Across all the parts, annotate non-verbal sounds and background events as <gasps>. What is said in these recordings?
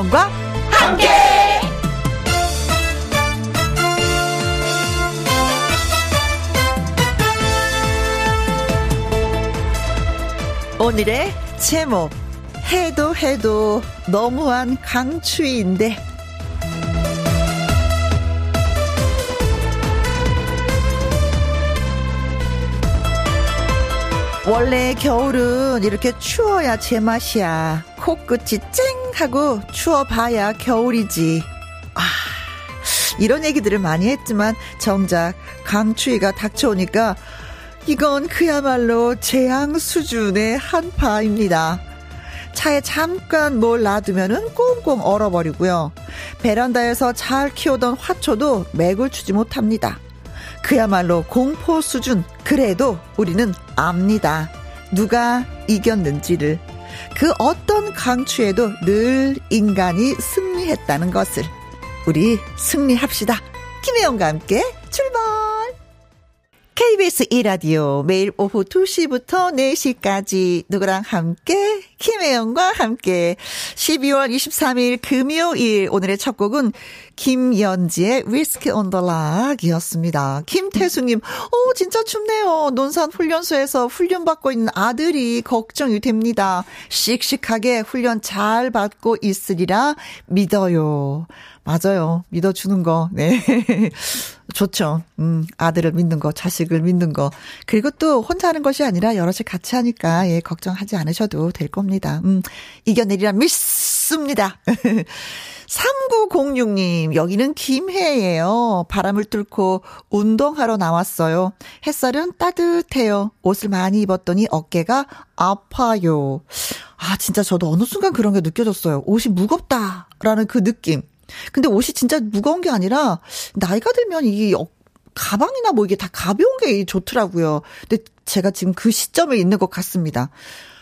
김혜영과 함께. 오늘의 제목 해도 해도 너무한 강추위인데 원래 겨울은 이렇게 추워야 제맛이야. 코끝이 쨍 하고 추워봐야 겨울이지. 아, 이런 얘기들을 많이 했지만 정작 강추위가 닥쳐오니까 이건 그야말로 재앙 수준의 한파입니다. 차에 잠깐 뭘 놔두면은 꽁꽁 얼어버리고요. 베란다에서 잘 키우던 화초도 맥을 추지 못합니다. 그야말로 공포 수준. 그래도 우리는 압니다. 누가 이겼는지를. 그 어떤 강추에도 늘 인간이 승리했다는 것을. 우리 승리합시다. 김혜영과 함께 출발! KBS 1라디오 매일 오후 2시부터 4시까지 누구랑 함께 김혜영과 함께 12월 23일 금요일 오늘의 첫 곡은 김연지의 위스키 온더락이었습니다. 김태수님, 오, 진짜 춥네요. 논산 훈련소에서 훈련 받고 있는 아들이 걱정이 됩니다. 씩씩하게 훈련 잘 받고 있으리라 믿어요. 맞아요. 믿어주는 거. 네. 좋죠. 음, 아들을 믿는 거, 자식을 믿는 거. 그리고 또 혼자 하는 것이 아니라 여럿이 같이 하니까, 예, 걱정하지 않으셔도 될 겁니다. 음, 이겨내리라 믿습니다. <laughs> 3906님, 여기는 김해예요. 바람을 뚫고 운동하러 나왔어요. 햇살은 따뜻해요. 옷을 많이 입었더니 어깨가 아파요. 아, 진짜 저도 어느 순간 그런 게 느껴졌어요. 옷이 무겁다라는 그 느낌. 근데 옷이 진짜 무거운 게 아니라 나이가 들면 이게 가방이나 뭐 이게 다 가벼운 게 좋더라고요. 근데 제가 지금 그 시점에 있는 것 같습니다.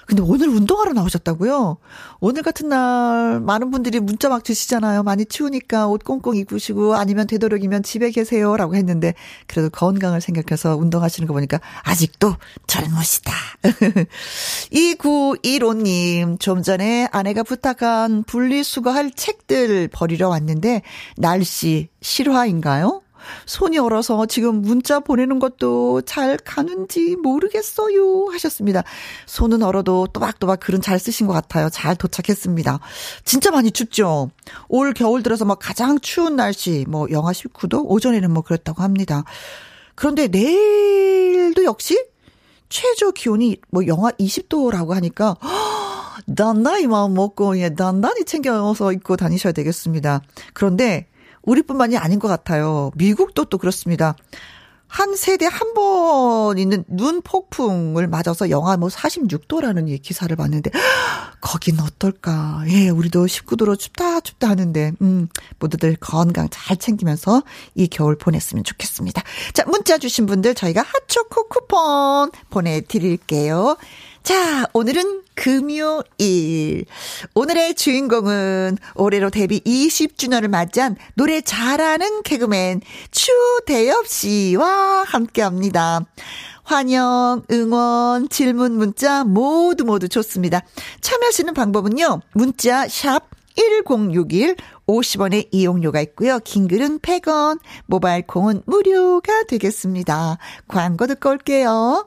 근데 오늘 운동하러 나오셨다고요? 오늘 같은 날 많은 분들이 문자 막 주시잖아요. 많이 추우니까 옷 꽁꽁 입으시고 아니면 되도록이면 집에 계세요라고 했는데 그래도 건강을 생각해서 운동하시는 거 보니까 아직도 젊으시다. <laughs> 2915님 좀 전에 아내가 부탁한 분리수거할 책들 버리러 왔는데 날씨 실화인가요? 손이 얼어서 지금 문자 보내는 것도 잘 가는지 모르겠어요. 하셨습니다. 손은 얼어도 또박또박 글은 잘 쓰신 것 같아요. 잘 도착했습니다. 진짜 많이 춥죠? 올 겨울 들어서 뭐 가장 추운 날씨, 뭐 영하 19도? 오전에는 뭐 그렇다고 합니다. 그런데 내일도 역시 최저 기온이 뭐 영하 20도라고 하니까 <gasps> 단단히 마음 먹고 예, 단단히 챙겨서 입고 다니셔야 되겠습니다. 그런데 우리뿐만이 아닌 것 같아요. 미국도 또 그렇습니다. 한 세대 한 번 있는 눈 폭풍을 맞아서 영하 뭐 46도라는 이 기사를 봤는데 <gasps> 거긴 어떨까? 예, 우리도 19도로 춥다 춥다 하는데 음, 모두들 건강 잘 챙기면서 이 겨울 보냈으면 좋겠습니다. 자, 문자 주신 분들 저희가 핫초코 쿠폰 보내 드릴게요. 자, 오늘은 금요일. 오늘의 주인공은 올해로 데뷔 20주년을 맞이한 노래 잘하는 개그맨 추대엽 씨와 함께 합니다. 환영, 응원, 질문, 문자 모두 모두 좋습니다. 참여하시는 방법은요. 문자 샵 1061, 50원의 이용료가 있고요. 긴 글은 100원, 모바일 콩은 무료가 되겠습니다. 광고 듣고 올게요.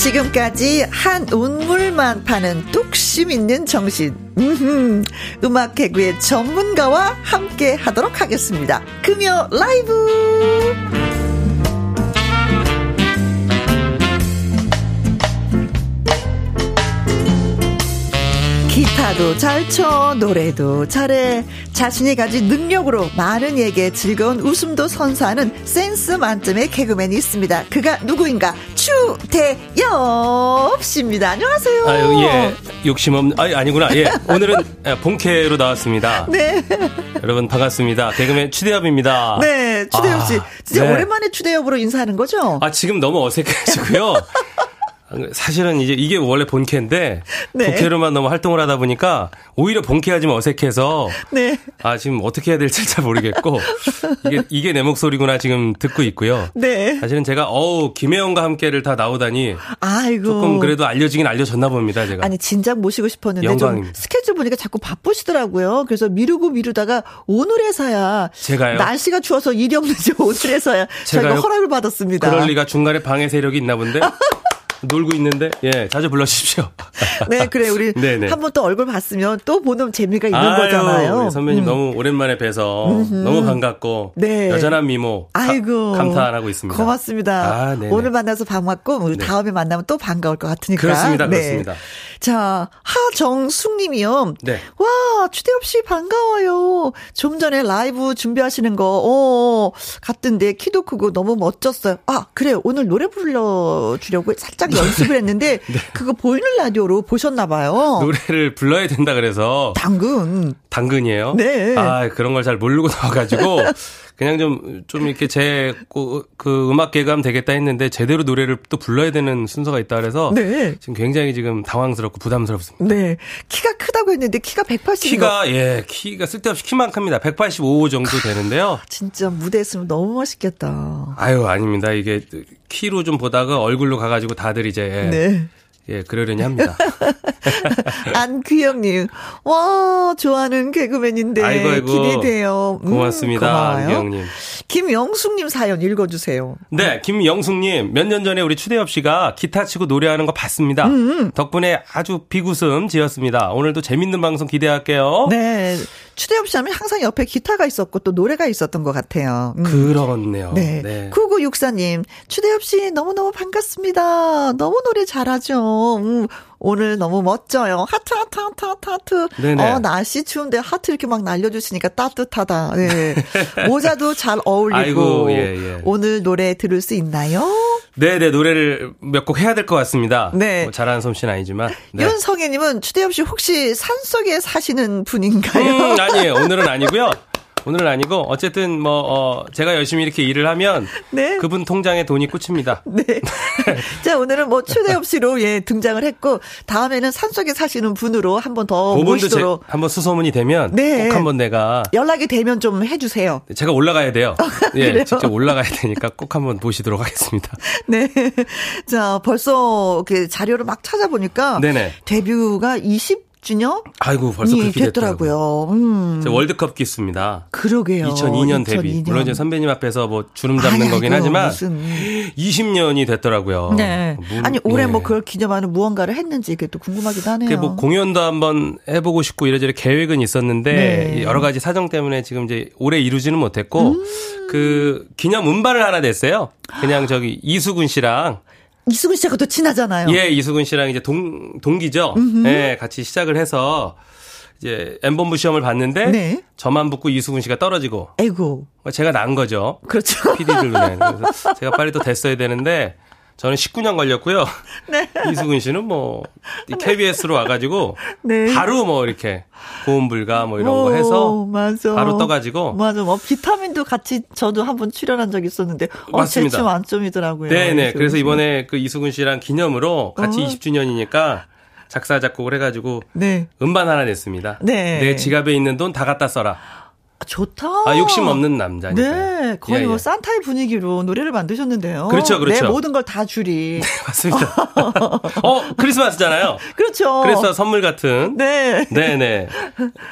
지금까지 한 운물만 파는 뚝심 있는 정신. 음흠, 음악 개구의 전문가와 함께 하도록 하겠습니다. 금요 라이브! 춤이라도 잘 춰, 노래도 잘해. 자신이 가진 능력으로 많은 이에게 즐거운 웃음도 선사하는 센스 만점의 개그맨이 있습니다. 그가 누구인가? 추대엽 씨입니다. 안녕하세요. 아유, 예. 욕심 없는, 아니, 아니구나. 예. 오늘은 본캐로 나왔습니다. <laughs> 네. 여러분 반갑습니다. 개그맨 추대엽입니다. 네, 추대엽 씨. 아, 진짜 네. 오랜만에 추대엽으로 인사하는 거죠? 아, 지금 너무 어색해지고요. <laughs> 사실은 이제 이게 원래 본캐인데 <laughs> 네. 본캐로만 너무 활동을 하다 보니까 오히려 본캐가 좀 어색해서 네. 아 지금 어떻게 해야 될지 잘 모르겠고 <laughs> 이게 이게 내 목소리구나 지금 듣고 있고요. 네. 사실은 제가 어우 김혜영과 함께를 다 나오다니 아이고 조금 그래도 알려지긴 알려졌나 봅니다 제가. 아니 진작 모시고 싶었는데 영광입니다. 좀 스케줄 보니까 자꾸 바쁘시더라고요. 그래서 미루고 미루다가 오늘에서야 제가요? 날씨가 추워서 일이 없는지 <laughs> 오늘에서야 제가 허락을 받았습니다. 그럴 리가 중간에 방해 세력이 있나 본데. 놀고 있는데 예 자주 불러주십시오. <laughs> 네 그래 우리 <laughs> 한 번 또 얼굴 봤으면 또 보는 재미가 있는 아유, 거잖아요. 선배님 음. 너무 오랜만에 뵈서 음흠. 너무 반갑고 네. 여전한 미모 아이고 감탄하고 있습니다. 고맙습니다. 아, 오늘 만나서 반갑고 네. 다음에 만나면 또 반가울 것 같으니까. 그렇습니다. 네. 그렇습니다. 자, 하정숙님이요. 네. 와, 추대엽 씨 반가워요. 좀 전에 라이브 준비하시는 거, 어, 같던데 키도 크고 너무 멋졌어요. 아, 그래 오늘 노래 불러주려고 살짝 연습을 했는데, <laughs> 네. 그거 보이는 라디오로 보셨나 봐요. 노래를 불러야 된다 그래서. 당근. 당근이에요? 네. 아, 그런 걸 잘 모르고 나와가지고. <laughs> 그냥 좀, 좀 이렇게 제, 그, 그 음악 개감 되겠다 했는데 제대로 노래를 또 불러야 되는 순서가 있다 그래서. 네. 지금 굉장히 지금 당황스럽고 부담스럽습니다. 네. 키가 크다고 했는데 키가 180. 키가, 예, 키가 쓸데없이 키만 큽니다. 185 정도 되는데요. 진짜 무대 했으면 너무 멋있겠다. 아유, 아닙니다. 이게 키로 좀 보다가 얼굴로 가가지고 다들 이제. 네. 예, 그러려니 합니다. <laughs> 안규영님, 와, 좋아하는 개그맨인데 아이고, 아이고. 기대돼요. 음, 고맙습니다, 안규영님. 김영숙님 사연 읽어주세요. 네, 김영숙님, 몇 년 전에 우리 추대엽 씨가 기타 치고 노래하는 거 봤습니다. 음, 음. 덕분에 아주 비웃음 지었습니다. 오늘도 재밌는 방송 기대할게요. 네. 추대엽 씨 하면 항상 옆에 기타가 있었고 또 노래가 있었던 것 같아요. 음. 그렇네요. 네. 네. 9964님, 추대엽 씨 너무너무 반갑습니다. 너무 노래 잘하죠. 음. 오늘 너무 멋져요. 하트, 하트, 하트, 하트, 하트. 네네. 어, 날씨 추운데 하트 이렇게 막 날려주시니까 따뜻하다. 네. <laughs> 모자도 잘 어울리고. 아이고, 예, 예. 오늘 노래 들을 수 있나요? 네네, 노래를 몇 곡 해야 될 것 같습니다. 네. 뭐 잘하는 솜씨는 아니지만. 네. 윤성애님은 추대엽 씨 혹시 산 속에 사시는 분인가요? 음, 아니에요. 오늘은 아니고요. 오늘은 아니고 어쨌든 뭐 어, 제가 열심히 이렇게 일을 하면 네. 그분 통장에 돈이 꽂힙니다. 네. <laughs> 자 오늘은 뭐 초대 없이로 예 등장을 했고 다음에는 산속에 사시는 분으로 한번 더 모시도록 한번 수소문이 되면 네. 꼭 한번 내가 연락이 되면 좀 해주세요. 제가 올라가야 돼요. <laughs> 예, 네, 직접 올라가야 되니까 꼭 한번 모시도록 하겠습니다. <laughs> 네. 자 벌써 그 자료를 막 찾아보니까 네네. 데뷔가 20 주년? 아이고 벌써 그렇게 됐더라고요. 음. 월드컵 기수입니다. 그러게요. 2002년, 2002년. 데뷔. 물론 이제 선배님 앞에서 뭐 주름 잡는 아니, 거긴 하지만 무슨. 20년이 됐더라고요. 네. 무, 아니 올해 네. 뭐 그걸 기념하는 무언가를 했는지 그게 또 궁금하기도 하네요. 뭐 공연도 한번 해보고 싶고 이래저래 계획은 있었는데 네. 여러 가지 사정 때문에 지금 이제 올해 이루지는 못했고 음. 그 기념 음반을 하나 냈어요. 그냥 저기 이수근 씨랑 이수근 씨하고 도 친하잖아요. 예, 이수근 씨랑 이제 동, 동기죠. 음흠. 예, 같이 시작을 해서 이제 엠본부 시험을 봤는데 네. 저만 붙고 이수근 씨가 떨어지고. 에고. 제가 난 거죠. 그렇죠. PD들 눈에. 그래서 제가 빨리 또 됐어야 되는데 저는 19년 걸렸고요. 네. <laughs> 이수근 씨는 뭐 KBS로 와가지고 네. 바로 뭐 이렇게 고음 불가 뭐 이런 오, 거 해서 맞아. 바로 떠가지고 맞아. 뭐 비타민도 같이 저도 한번 출연한 적 있었는데 어, 맞습니다. 제춤 만점이더라고요. 네네. 그래서 이번에 그 이수근 씨랑 기념으로 같이 어. 20주년이니까 작사 작곡을 해가지고 네. 음반 하나 냈습니다. 네. 내 지갑에 있는 돈 다 갖다 써라. 좋다. 아, 욕심 없는 남자니까. 네. 거의 예, 뭐 예. 산타의 분위기로 노래를 만드셨는데요. 그렇죠, 그렇죠. 내 모든 걸 다 줄이. <laughs> 네, 맞습니다. <laughs> 어, 크리스마스잖아요. 그렇죠. 그래서 선물 같은. 네. 네네. 네.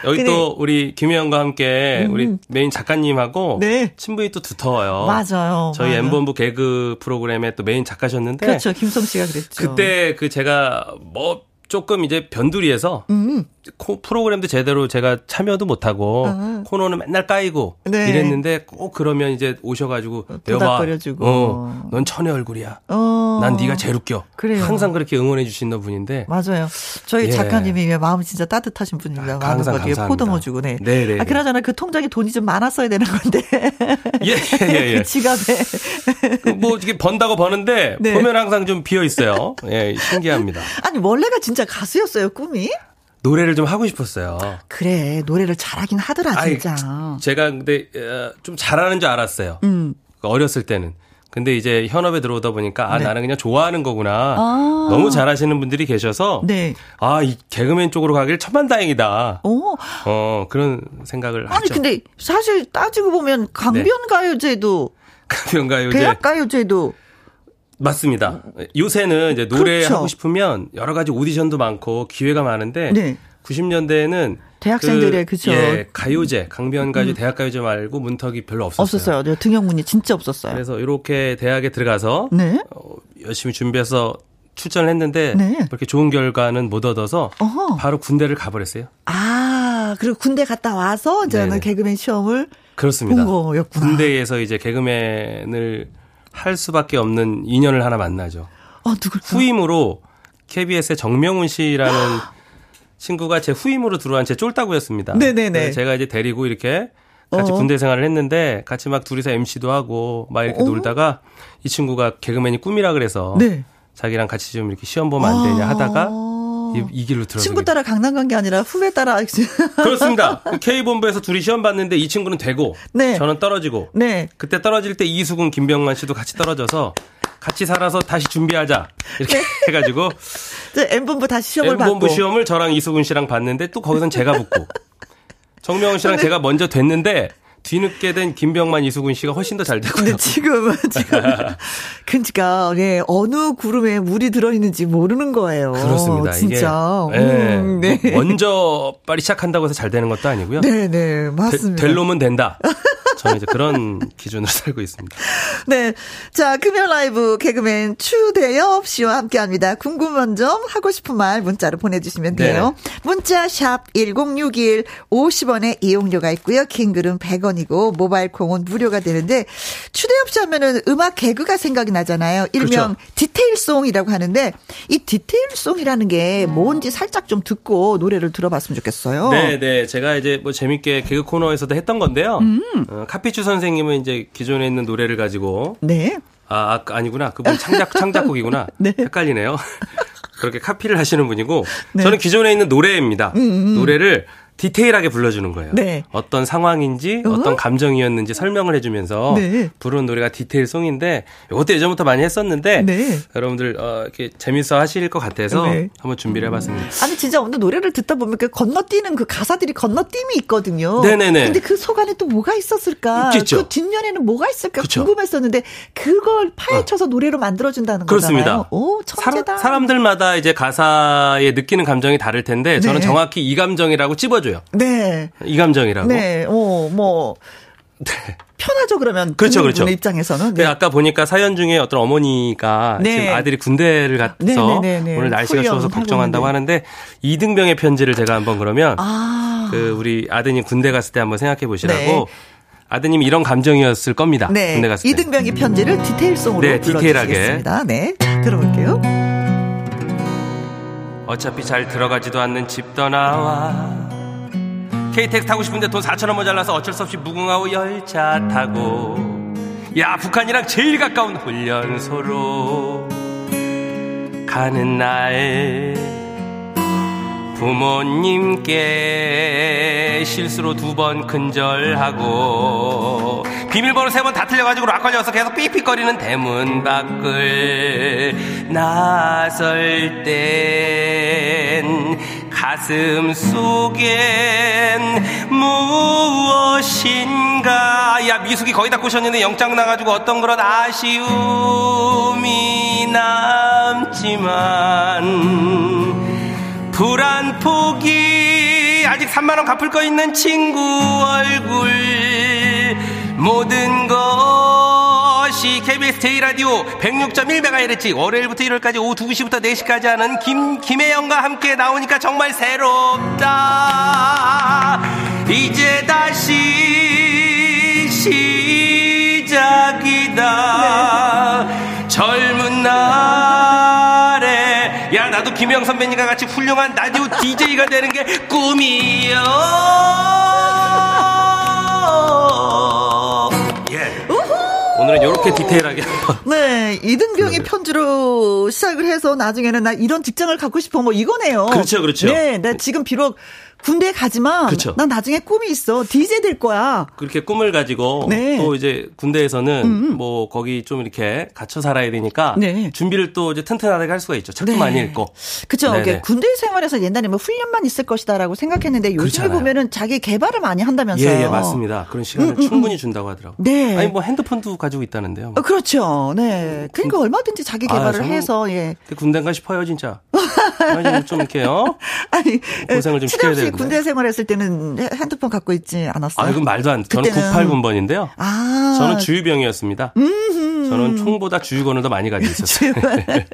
여기 또 우리 김혜영과 함께 음. 우리 메인 작가님하고 네. 친분이 또 두터워요. 맞아요. 저희. 엠본부 개그 프로그램의 또 메인 작가셨는데. 그렇죠. 김성 씨가 그랬죠. 그때 그 제가 뭐 조금 이제 변두리에서 음. 코, 프로그램도 제대로 제가 참여도 못하고 어. 코너는 맨날 까이고 네. 이랬는데 꼭 그러면 이제 오셔가지고 도닥거려주고 어, 넌 천의 얼굴이야. 어. 난 네가 제일 웃겨. 그래요. 항상 그렇게 응원해 주시는 분인데 맞아요. 저희 예. 작가님이 마음 진짜 따뜻하신 분입니다. 아, 많은 거에 포동어주고 네. 네네. 네, 아 네. 그나저나 그 통장에 돈이 좀 많았어야 되는 건데. <laughs> 예, 예, 예. <laughs> 그 지갑에. 그 뭐 이게 번다고 버는데 네. 보면 항상 좀 비어 있어요. 예, 신기합니다. 아니 원래가 진짜 가수였어요 꿈이? 노래를 좀 하고 싶었어요. 그래, 노래를 잘하긴 하더라, 진짜. 아이, 제가 근데 어, 좀 잘하는 줄 알았어요. 음. 어렸을 때는. 근데 이제 현업에 들어오다 보니까 아 네. 나는 그냥 좋아하는 거구나. 아. 너무 잘하시는 분들이 계셔서 네. 아이 개그맨 쪽으로 가길 천만다행이다. 오. 어 그런 생각을 아니 하죠. 근데 사실 따지고 보면 강변가요제도 네. <laughs> 강변가요제 대학가요제도 맞습니다. 요새는 이제 노래 그렇죠. 하고 싶으면 여러 가지 오디션도 많고 기회가 많은데 네. 90년대에는 대학생들의 그, 죠 예, 가요제, 강변가요제, 음. 대학가요제 말고 문턱이 별로 없었어요. 없었어요. 네, 등용문이 진짜 없었어요. 그래서 이렇게 대학에 들어가서 네. 어, 열심히 준비해서 출전을 했는데 네. 그렇게 좋은 결과는 못 얻어서 어허. 바로 군대를 가버렸어요. 아, 그리고 군대 갔다 와서 저는 네네. 개그맨 시험을 그렇습니다. 본 거였구나. 군대에서 이제 개그맨을 할 수밖에 없는 인연을 하나 만나죠. 어, 누굴 후임으로 KBS의 정명훈 씨라는 친구가 제 후임으로 들어온 제 쫄따구였습니다. 네네네. 제가 이제 데리고 이렇게 같이 어. 군대 생활을 했는데 같이 막 둘이서 MC도 하고 막 이렇게 어. 놀다가 이 친구가 개그맨이 꿈이라 그래서 네. 자기랑 같이 좀 이렇게 시험 보면 안 되냐 하다가 이, 이 길로 들어. 친구 따라 강남 간 게 아니라 후배 따라. <laughs> 그렇습니다. <laughs> K 본부에서 둘이 시험 봤는데 이 친구는 되고, 네. 저는 떨어지고. 네. 그때 떨어질 때 이수근, 김병만 씨도 같이 떨어져서 같이 살아서 다시 준비하자 이렇게 네. <laughs> 해가지고. M 본부 다시 시험을 M 본부 시험을 저랑 이수근 씨랑 봤는데 또 거기선 제가 붙고. 정명훈 씨랑 제가 먼저 됐는데 뒤늦게 된 김병만 이수근 씨가 훨씬 더잘 됐고요. 근데 지금 <laughs> 지금 그러니까 예, 어느 구름에 물이 들어 있는지 모르는 거예요. 그렇습니다. 진짜. 이게, 음, 네. 뭐 먼저 빨리 시작한다고 해서 잘 되는 것도 아니고요. 네, 네, 맞습니다. 될 놈은 된다. <laughs> 저는 이제 그런 <laughs> 기준으로 살고 있습니다. 네. 자, 금요 라이브 개그맨 추대엽 씨와 함께 합니다. 궁금한 점, 하고 싶은 말 문자로 보내주시면 돼요. 네. 문자 샵 1061, 50원의 이용료가 있고요. 킹글은 100원이고, 모바일 콩은 무료가 되는데, 추대엽 씨 하면은 음악 개그가 생각이 나잖아요. 일명 그렇죠. 디테일송이라고 하는데, 이 디테일송이라는 게 뭔지 살짝 좀 듣고 노래를 들어봤으면 좋겠어요. 네, 네. 제가 이제 뭐 재밌게 개그 코너에서도 했던 건데요. 음. 어, 카피추 선생님은 이제 기존에 있는 노래를 가지고 네. 아, 아 아니구나. 그분 창작 창작곡이구나. <laughs> 네. 헷갈리네요. <laughs> 그렇게 카피를 하시는 분이고 네. 저는 기존에 있는 노래입니다. 음, 음. 노래를 디테일하게 불러주는 거예요. 네. 어떤 상황인지 어떤 감정이었는지 설명을 해주면서 네. 부르는 노래가 디테일송인데 이것도 예전부터 많이 했었는데 네. 여러분들 어, 이렇게 재밌어 하실 것 같아서 네. 한번 준비를 해봤습니다. 아니 진짜 오늘 노래를 듣다 보면 그 건너뛰는 그 가사들이 건너뛰임이 있거든요. 네네네. 근데 그 속 안에 또 뭐가 있었을까? 있겠죠. 그 뒷면에는 뭐가 있을까 그쵸. 궁금했었는데 그걸 파헤쳐서 어. 노래로 만들어준다는 그렇습니다. 거잖아요. 오 천재다. 사람, 들마다 이제 가사에 느끼는 감정이 다를 텐데 저는 네. 정확히 이 감정이라고 찝어줘. 보여줘요. 네. 이 감정이라고. 네. 어, 뭐. <laughs> 네. 편하죠 그러면 그렇죠 그렇죠 입장에서는 네. 아까 보니까 사연 중에 어떤 어머니가 네. 지금 아들이 군대를 갔어 네, 네, 네, 오늘 날씨가 추워서 걱정한다고 하는데 이등병의 편지를 제가 한번 그러면 아. 그 우리 아드님 군대 갔을 때 한번 생각해 보시라고 아드님 이런 감정이었을 겁니다 네. 군대 갔을 때 이등병의 편지를 디테일송으로 네 디테일하게 네 들어볼게요 어차피 잘 들어가지도 않는 집 떠나와 KTX 타고 싶은데 돈 4천 원 모자라서 어쩔 수 없이 무궁화호 열차 타고 야 북한이랑 제일 가까운 훈련소로 가는 날 부모님께 실수로 두번 큰절하고 비밀번호 세 번 다 틀려가지고 락 걸려서 계속 삐삐거리는 대문 밖을 나설 땐 가슴 속엔 무엇인가? 야 미숙이 거의 다 꼬셨는데 영장 나가지고 어떤 그런 아쉬움이 남지만 불안 포기 아직 3만원 갚을 거 있는 친구 얼굴 모든 것 것이 KBS 제1라디오 106.1MHz 월요일부터 일요일까지 오후 2시부터 4시까지 하는 김, 김혜영과 함께 나오니까 정말 새롭다. 이제 다시 시작이다. 네. 젊은 날에 야 나도 김혜영 선배님과 같이 훌륭한 라디오 <laughs> DJ가 되는 게 꿈이요. 오늘은 이렇게 디테일하게 네, 이등병이 편지로 시작을 해서 나중에는 나 이런 직장을 갖고 싶어 뭐 이거네요. 그렇죠, 그렇죠. 네, 나 지금 비록 군대에 가지만 그렇죠. 난 나중에 꿈이 있어. DJ 될 거야. 그렇게 꿈을 가지고 네. 또 이제 군대에서는 음음. 뭐 거기 좀 이렇게 갇혀 살아야 되니까 네. 준비를 또 이제 튼튼하게 할 수가 있죠. 책도 네. 많이 읽고. 그렇죠. 군대 생활에서 옛날에 뭐 훈련만 있을 것이다라고 생각했는데 요즘에 그렇잖아요. 보면은 자기 개발을 많이 한다면서요. 예, 예 맞습니다. 그런 시간을 음, 음, 음. 충분히 준다고 하더라고요. 네. 아니 뭐 핸드폰도 가지고 있다는데요. 어, 그렇죠. 네. 그러니까 얼마든지 자기 아, 개발을 아, 해서 예. 군대인가 싶어요, 진짜. 좀 이렇게요. <laughs> 아니 고생을 좀 시켜야 되 는데. 군대 생활했을 때는 핸드폰 갖고 있지 않았어요? 아, 이건 말도 안 돼. 저는 그때는... 98군번인데요. 아. 저는 주유병이었습니다. 음흠. 저는 총보다 주유권을 더 많이 가지고 있었어요.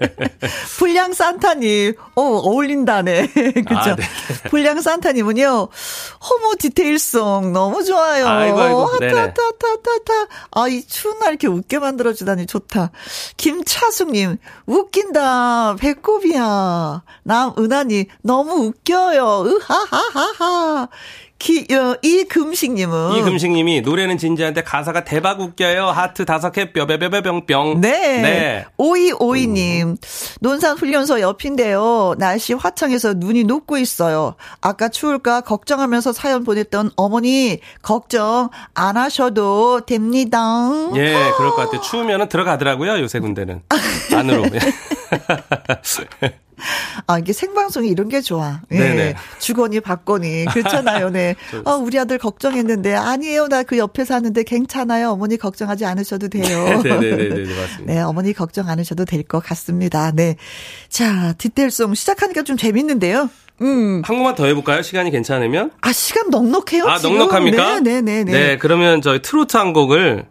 <laughs> 불량 산타님, 어, 어울린다네. <laughs> 그죠? 아, 네. 불량 산타님은요, 호모 디테일송 너무 좋아요. 아이고, 아이고. 하타, 하타, 하타, 하타. 아, 이 추운 날 이렇게 웃게 만들어주다니 좋다. 김차숙님, 웃긴다. 배꼽이야. 남은하니, 너무 웃겨요. 으하하 하하. 기, 어, 이금식님은. 이금식님이 노래는 진지한데 가사가 대박 웃겨요. 하트 다섯 개 뼈뼈뼈뼈뿅뿅. 네. 네. 오이오이님. 음. 논산 훈련소 옆인데요. 날씨 화창해서 눈이 녹고 있어요. 아까 추울까 걱정하면서 사연 보냈던 어머니 걱정 안 하셔도 됩니다. 예, 그럴 것 같아요. 추우면은 들어가더라고요. 요새 군대는. 안으로. <laughs> <laughs> 아, 이게 생방송이 이런 게 좋아. 예. 네네. 주거니 받거니. 그렇잖아요. 네. <laughs> 어, 우리 아들 걱정했는데, 아니에요. 나 그 옆에 사는데 괜찮아요. 어머니 걱정하지 않으셔도 돼요. 네네네. <laughs> 맞습니다. 네, 어머니 걱정 않으셔도 될 것 같습니다. 네. 자, 디테일송 시작하니까 좀 재밌는데요. 음. 한 곡만 더 해볼까요? 시간이 괜찮으면? 아, 시간 넉넉해요. 아, 지금? 넉넉합니까? 네네네. 네, 네, 네. 네, 그러면 저희 트로트 한 곡을.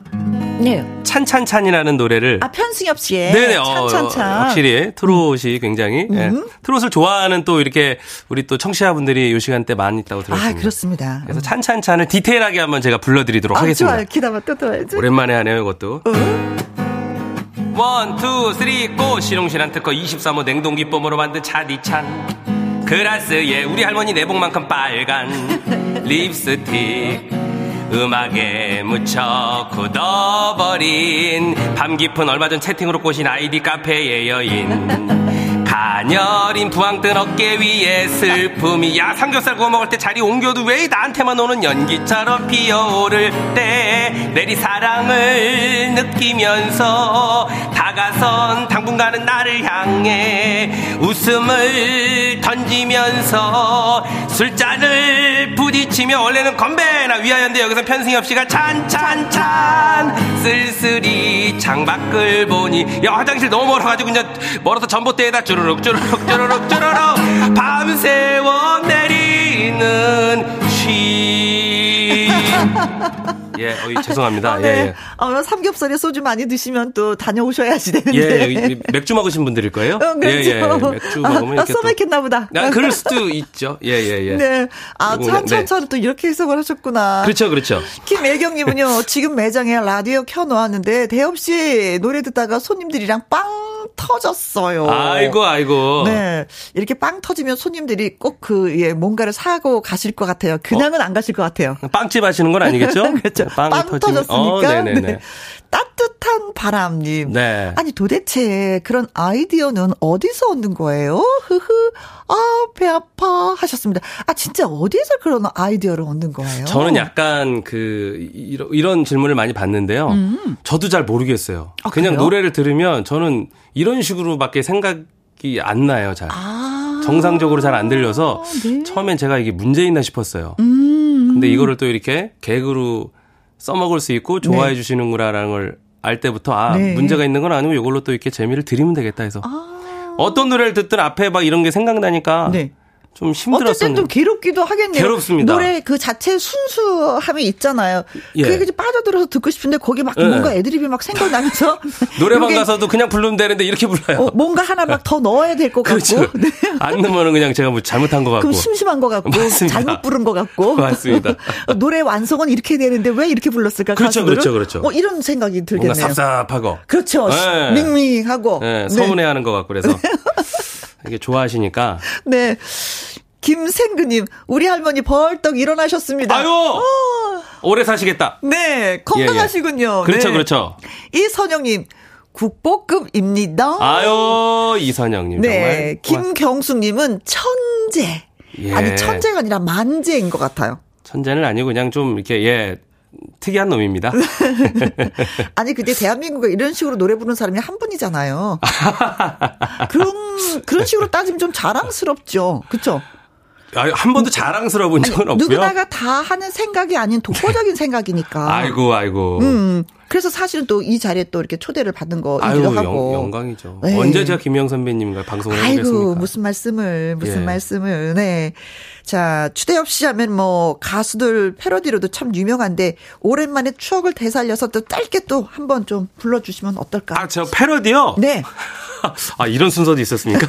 네. 찬찬찬이라는 노래를. 아, 편승엽 씨의. 네네. 어, 찬찬찬. 어, 확실히 트롯이 음. 굉장히. 음. 네. 트롯을 좋아하는 또 이렇게 우리 또 청취자분들이 이 시간대 많이 있다고 들었습니다. 아, 그렇습니다. 그래서 찬찬찬을 디테일하게 한번 제가 불러드리도록 아, 하겠습니다. 좋아요. 기다려 또 들어야지. 오랜만에 하네요, 이것도. 어? One, two, three, go! 시롱실한 특허 23호 냉동기법으로 만든 차디찬. 그라스에 우리 할머니 내복만큼 빨간 <laughs> 립스틱 음악에 묻혀 굳어버린 밤 깊은 얼마 전 채팅으로 꼬신 아이디 카페의 여인 가녀린 부항 뜬 어깨 위에 슬픔이 야 삼겹살 구워 먹을 때 자리 옮겨도 왜 나한테만 오는 연기처럼 피어오를 때 내리 사랑을 느끼면서 다가선 당분간은 나를 향해 웃음을 던지면서 술잔을 부딪히며 원래는 건배나 위하였는데 여기서 편승엽 씨가 찬찬찬 쓸쓸히 창밖을 보니 야 화장실 너무 멀어가지고 그냥 멀어서 전봇대에다 주르 륵 주르륵 주르륵 주르륵 밤새워 내리는 쉬 예, 어, 죄송합니다. 아, 네. 예, 예. 어, 삼겹살에 소주 많이 드시면 또 다녀오셔야지 되는데. 예, 맥주 먹으신 분들일 거예요? 어, 그렇죠. 예, 예. 맥주 먹으면 아, 써먹했나 보다. 아, 그럴 수도 있죠. 예, 예, 예. 네. 아, 찬찬찬 네. 또 이렇게 해석을 하셨구나. 그렇죠, 그렇죠. 김애경님은요, 지금 매장에 라디오 켜놓았는데, 대없이 노래 듣다가 손님들이랑 빵 터졌어요. 아이고, 아이고. 네. 이렇게 빵 터지면 손님들이 꼭 그, 예, 뭔가를 사고 가실 것 같아요. 그냥은 어? 안 가실 것 같아요. 빵집 하시는 건 아니겠죠? <laughs> 그렇죠. 빵, 빵 터졌으니까. 어, 네. 따뜻한 바람님. 네. 아니 도대체 그런 아이디어는 어디서 얻는 거예요? 흐흐. 아, 배 아파 하셨습니다. 아, 진짜 어디에서 그런 아이디어를 얻는 거예요? 저는 약간 그 이런, 이런 질문을 많이 받는데요. 음. 저도 잘 모르겠어요. 아, 그냥 그래요? 노래를 들으면 저는 이런 식으로밖에 생각이 안 나요, 잘. 아. 정상적으로 잘 안 들려서 네. 처음엔 제가 이게 문제 있나 싶었어요. 음. 근데 이거를 또 이렇게 개그로 써먹을 수 있고 좋아해 네. 주시는구나라는 걸 알 때부터 아 네. 문제가 있는 건 아니고 이걸로 또 이렇게 재미를 드리면 되겠다 해서 아. 어떤 노래를 듣든 앞에 막 이런 게 생각나니까 네. 좀 힘들었어요. 좀 괴롭기도 하겠네요. 괴롭습니다. 노래 그 자체 순수함이 있잖아요. 예. 그게 빠져들어서 듣고 싶은데 거기 막 예. 뭔가 애드립이 막 생각나면서 <laughs> 노래방 가서도 그냥 부르면 되는데 이렇게 불러요. 어, 뭔가 하나 막 더 넣어야 될것 그렇죠. 같고. 네. <laughs> 안 넣으면 그냥 제가 뭐 잘못한 것 같고. 그럼 심심한 것 같고. 맞습니다. 잘못 부른 것 같고. <laughs> 맞습니다. 노래 완성은 이렇게 되는데 왜 이렇게 불렀을까? 그렇죠, 가수들은? 그렇죠, 그렇죠. 뭐 이런 생각이 들겠네요. 뭔가 삽삽하고. 그렇죠. 네. 밍밍하고. 네, 서운해하는 것 같고 그래서. 이게 좋아하시니까. 네. 김생근님, 우리 할머니 벌떡 일어나셨습니다. 아유! 어. 오래 사시겠다. 네, 건강하시군요. 예, 예. 그렇죠, 네. 그렇죠. 이선영님, 국보급입니다. 아유, 이선영님. 네, 김경숙님은 천재. 예. 아니, 천재가 아니라 만재인 것 같아요. 천재는 아니고 그냥 좀 이렇게, 예, 특이한 놈입니다. <laughs> 아니 근데 대한민국에 이런 식으로 노래 부르는 사람이 한 분이잖아요. <laughs> 그런 그런 식으로 따지면 좀 자랑스럽죠. 그렇죠? 한 번도 자랑스러운 적은 없고요. 누구나가 다 하는 생각이 아닌 독보적인 생각이니까. 아이고, 아이고. 음, 그래서 사실은 또 이 자리에 또 이렇게 초대를 받는 거이기도 아유, 하고. 영, 광이죠 네. 언제 제가 김영 선배님과 방송을 해보겠습니까? 아이고, 무슨 말씀을, 무슨 예. 말씀을. 네. 자, 추대엽 씨 하면 뭐 가수들 패러디로도 참 유명한데 오랜만에 추억을 되살려서 또 짧게 또 한번 좀 불러주시면 어떨까? 아, 저 패러디요? 네. <laughs> 아, 이런 순서도 있었습니까?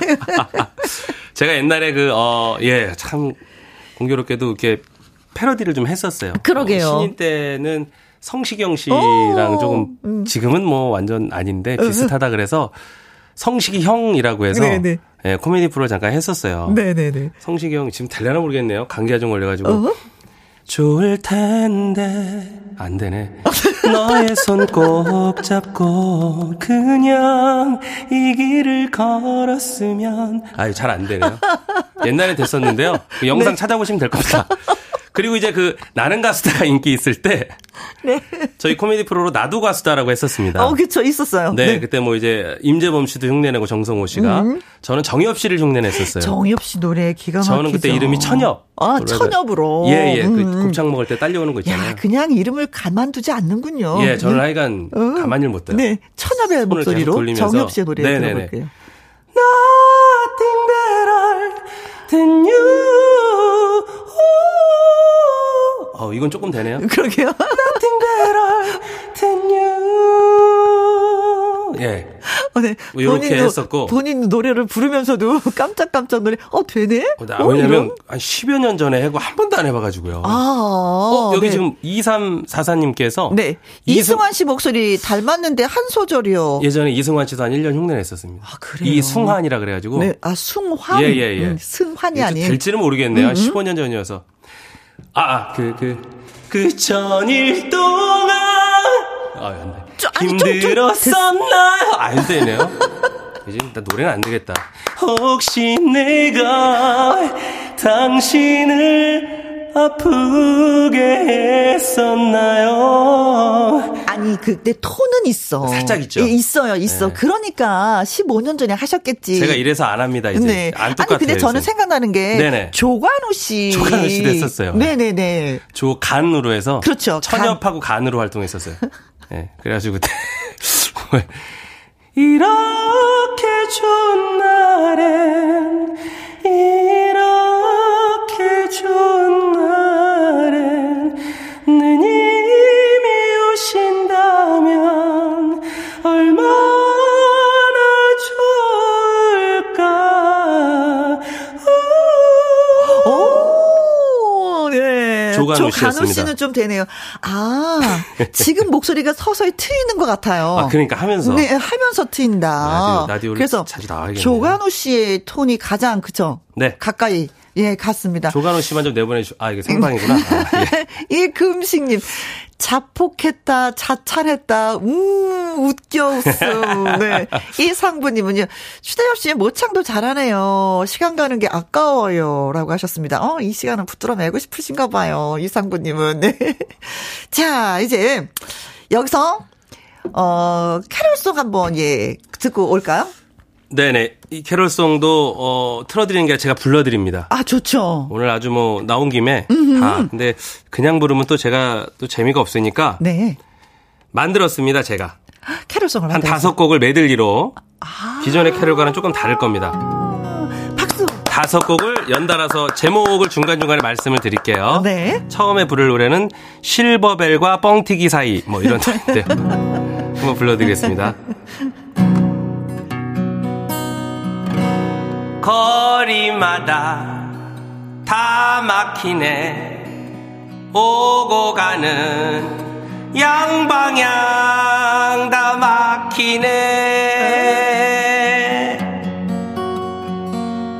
<laughs> 제가 옛날에 그, 어, 예, 참, 공교롭게도 이렇게 패러디를 좀 했었어요. 그러게요. 어, 신인 때는 성시경 씨랑 조금, 음. 지금은 뭐 완전 아닌데 비슷하다 그래서 성식이 형이라고 해서 네네. 예, 코미디 프로 잠깐 했었어요. 네네네. 성식이 형 지금 달려나 모르겠네요. 감기가 좀 걸려가지고. 어허? 좋을 텐데 안 되네. <laughs> 너의 손 꼭 잡고 그냥 이 길을 걸었으면 아유 잘 안 되네요. 옛날에 됐었는데요. 그 영상 네. 찾아보시면 될 겁니다. 그리고 이제 그 나는 가수다가 인기 있을 때 네. 저희 코미디 프로로 나도 가수다라고 했었습니다. 어, 그렇죠. 있었어요. 네, 네, 그때 뭐 이제 임재범 씨도 흉내내고 정성호 씨가 음. 저는 정엽 씨를 흉내냈었어요. 정엽 씨 노래 기가 막히죠. 저는 그때 이름이 천엽. 아, 천엽으로. 예, 예. 그 음. 그 곱창 먹을 때 딸려오는 거 있잖아요. 야, 그냥 이름을 가만두지 않는군요. 예, 저는 네. 하여간 어. 가만히를 못 둬요. 네. 천엽의 목소리로 정엽 씨의 노래 네네네. 들어볼게요. Nothing better than you. 어, 이건 조금 되네요. 그러게요. Nothing better than you. 예. 어, 네. 뭐 이렇게 했었고. 본인 노래를 부르면서도 <laughs> 깜짝깜짝 놀래. 어, 되네? 어, 나, 어, 왜냐면 한 10여 년 전에 하고 한 번도 안 해봐가지고요. 아. 어, 여기 네. 지금 2344님께서. 네. 이승환 씨 목소리 닮았는데 한 소절이요. 예전에 이승환 씨도 한 1년 흉내 냈었습니다. 아, 그래요? 이승환이라 그래가지고. 네. 아, 숭환? 예, 예, 예. 음, 승환이 아닌. 될지는 모르겠네요. 음, 15년 전이어서. 아, 아, 그, 그, 그 전일 동안. 아, 안 돼. 힘들었었나요? 안 되네요. 이제 일단 노래는 안 되겠다. 혹시 내가 당신을 아프게 했었나요? 아니 그때 톤은 있어. 살짝 있죠. 예, 있어요, 있어. 네. 그러니까 15년 전에 하셨겠지. 제가 이래서 안 합니다 이제. 네. 안 똑같아요. 아니 근데 저는 생각나는 게 네네. 조관우 씨. 조관우 씨 됐었어요. 네네네. 조간으로 해서. 그렇죠. 천엽하고 간. 으로 활동했었어요. <laughs> 네, 그래가지고 그때 <laughs> 이렇게 좋은 날엔 조간우 씨였습니다. 씨는 좀 되네요. 아, <laughs> 지금 목소리가 서서히 트이는 것 같아요. 아, 그러니까 하면서. 네, 하면서 트인다. 라디오, 그래서 자주 나와야겠네요. 조간우 씨의 톤이 가장 그죠? 네. 가까이 예, 같습니다. 조간호 씨만 좀 내보내주, 아, 이게 생방이구나. 아, 예. <laughs> 이 금식님. 자폭했다, 자찬했다, 음, 웃겨 웃음. <laughs> 네. 이 상부님은요, 추대엽 씨의 모창도 잘하네요. 시간 가는 게 아까워요. 라고 하셨습니다. 어, 이 시간은 붙들어 매고 싶으신가 봐요. 이 상부님은. 네. <laughs> 자, 이제, 여기서, 어, 캐롤송 한번, 예, 듣고 올까요? 네네. 이 캐롤송도, 어, 틀어드리는 게 제가 불러드립니다. 아, 좋죠. 오늘 아주 뭐, 나온 김에 음흠. 다. 근데 그냥 부르면 또 제가 또 재미가 없으니까. 네. 만들었습니다, 제가. 캐롤송을 한 다섯 곡을 메들리로. 아. 기존의 캐롤과는 조금 다를 겁니다. 박수. 다섯 곡을 연달아서 제목을 중간중간에 말씀을 드릴게요. 네. 처음에 부를 노래는 실버벨과 뻥튀기 사이 뭐 이런 <laughs> 노래인데요. 한번 불러드리겠습니다. 거리마다 다 막히네. 오고 가는 양방향 다 막히네.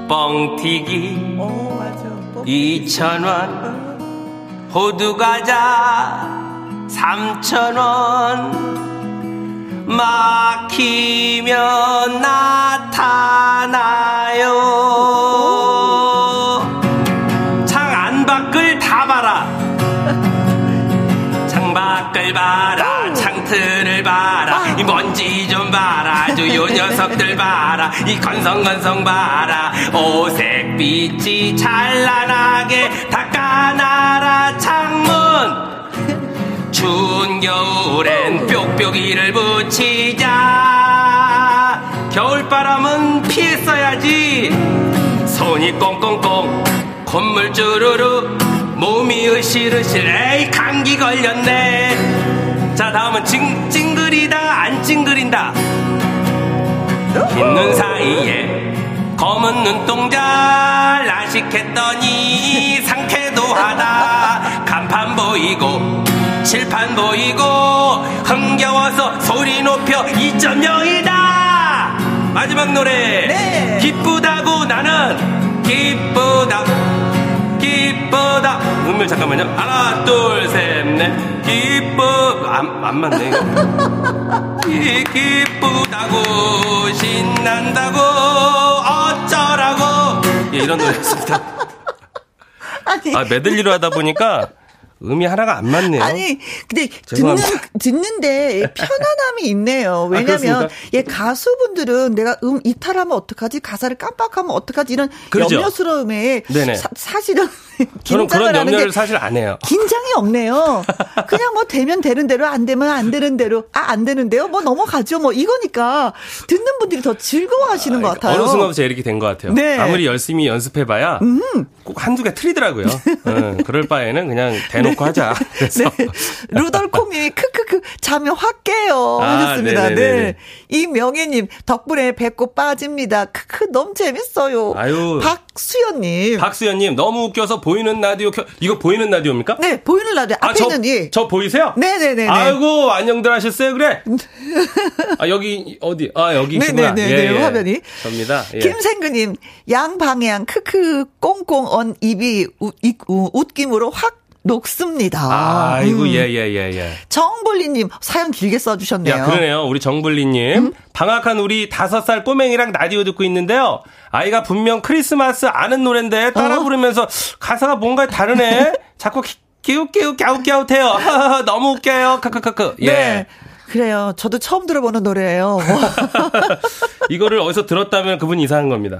뻥튀기 이천원. 호두과자 삼천원 막히면 나타나요. 창 안 밖을 다 봐라. <laughs> 창 밖을 봐라. 창틀을 봐라. 이 먼지 좀 봐라. 아주 요 <laughs> 녀석들 봐라. 이 건성건성 봐라. 오색빛이 찬란하게 닦아놔라. 창문. 추운 겨울엔 뾱뾱이를 붙이자. 겨울바람은 피했어야지. 손이 꽁꽁꽁 콧물 주르르 몸이 으실으실 에이 감기 걸렸네. 자 다음은 찡, 찡그리다 안 찡그린다. 흰눈 사이에 검은 눈동자 라식했더니 상쾌도 하다. 간판 보이고 칠판 보이고 흥겨워서 소리 높여 2.0이다. 마지막 노래. 네. 기쁘다고 나는 기쁘다. 기쁘다. 음을 잠깐만요. 하나 둘 셋 넷. 기쁘 안, 안 맞네 기, 기쁘다고 신난다고 어쩌라고. 예, 이런 노래였습니다. <laughs> 아 메들리로 하다 보니까 음이 하나가 안 맞네요. 아니, 근데 듣는, 듣는데 편안함이 있네요. 아, 왜냐면, 아, 예, 가수분들은 내가 음 이탈하면 어떡하지? 가사를 깜빡하면 어떡하지? 이런 그렇죠. 염려스러움에. 사, 실은 저는 그런 염려를 사실 안 해요. 긴장이 없네요. 그냥 뭐 되면 되는 대로 안 되면 안 되는 대로 아 안 되는데요. 뭐 넘어가죠. 뭐 이거니까 듣는 분들이 더 즐거워하시는 아, 것 같아요. 어느 순간부터 이렇게 된 것 같아요. 네. 아무리 열심히 연습해봐야 음. 꼭 한두 개 틀리더라고요. 어, 그럴 바에는 그냥 대놓고 <laughs> 네. 하자. 그래서. 네. 루돌콩님이 크크크 잠이 확 깨요 아, 하셨습니다. 네네네네. 네. 이명혜님 덕분에 배꼽 빠집니다. 크크 너무 재밌어요. 아유. 박수연님. 박수연님 너무 웃겨서 보이는 라디오 켜 이거 보이는 라디오입니까? 네 보이는 라디오 앞에 아, 저, 있는 예. 저 보이세요? 네네네. 아이고 안녕들 하셨어요 그래. <laughs> 아 여기 어디 아 여기시구나. 네네네 예, 예. 화면이. 접니다. 예. 김생근님 양방향 크크 꽁꽁 언 입이 웃, 웃김으로 확 녹습니다. 아 이고, 음. 예, 예, 예, 예. 정블리님, 사연 길게 써주셨네요. 야, 그러네요. 우리 정블리님. 음? 방학한 우리 다섯 살 꼬맹이랑 라디오 듣고 있는데요. 아이가 분명 크리스마스 아는 노래인데 따라 어? 부르면서 가사가 뭔가 다르네? 자꾸 끼웃끼웃 갸웃갸웃해요. <laughs> 너무 웃겨요. 카카카크. 예. 네. 그래요. 저도 처음 들어보는 노래예요. <laughs> 이거를 어디서 들었다면 그분 이상한 겁니다.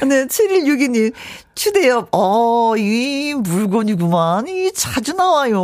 네. 네, 7162님. 추대엽, 어, 이 물건이구만. 이 자주 나와요.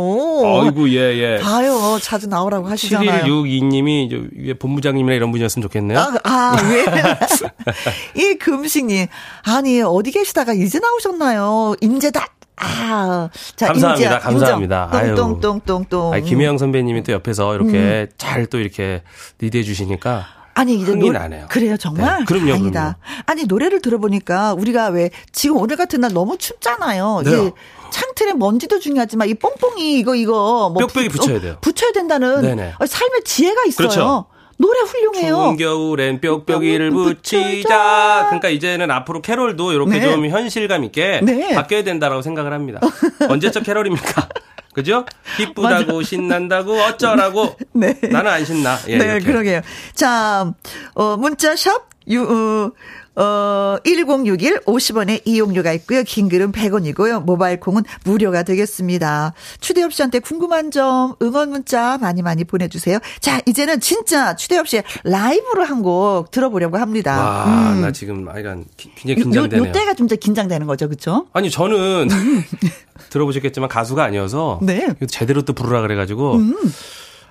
아이고, 예, 예. 봐요. 자주 나오라고 하시잖아요. 7162님이 위에 본부장님이나 이런 분이었으면 좋겠네요. 아, 아 왜? <laughs> 이 금식님. 아니, 어디 계시다가 이제 나오셨나요? 인제 다 아, 자, 감사합니다. 인지야, 감사합니다. 똥똥똥똥똥. 아유, 김혜영 선배님이 또 옆에서 이렇게 음. 잘또 이렇게 리드해 주시니까 아니 이제 노, 나네요. 그래요 정말. 네, 그럼요. 다행이다. 그럼요. 아니 노래를 들어보니까 우리가 왜 지금 오늘 같은 날 너무 춥잖아요. 네. 창틀에 먼지도 중요하지만 이 뽕뽕이 이거 이거 뭐 뾱뾱이 붙여야 돼요. 어, 붙여야 된다는 네네. 삶의 지혜가 있어요. 그렇죠. 노래 훌륭해요. 추운 겨울엔 뾱뾱이를 붙이자. 그러니까 이제는 앞으로 캐롤도 이렇게 네. 좀 현실감 있게 네. 바뀌어야 된다라고 생각을 합니다. <laughs> 언제적 캐롤입니까? <laughs> 그죠? 기쁘다고 신난다고 어쩌라고. <laughs> 네. 나는 안 신나. 예, 네, 이렇게. 그러게요. 자, 어, 문자 샵 유, 어, 어, 1061 50원의 이용료가 있고요. 긴 글은 100원이고요. 모바일 콩은 무료가 되겠습니다. 추대엽 씨한테 궁금한 점, 응원 문자 많이 많이 보내주세요. 자, 이제는 진짜 추대엽 씨 라이브로 한 곡 들어보려고 합니다. 와, 음. 나 지금 아 이간 굉장히 긴장되네요. 요, 요 때가 좀 긴장되는 거죠, 그렇죠? 아니, 저는 <laughs> 들어보셨겠지만 가수가 아니어서 네. 제대로 또 부르라 그래가지고 음.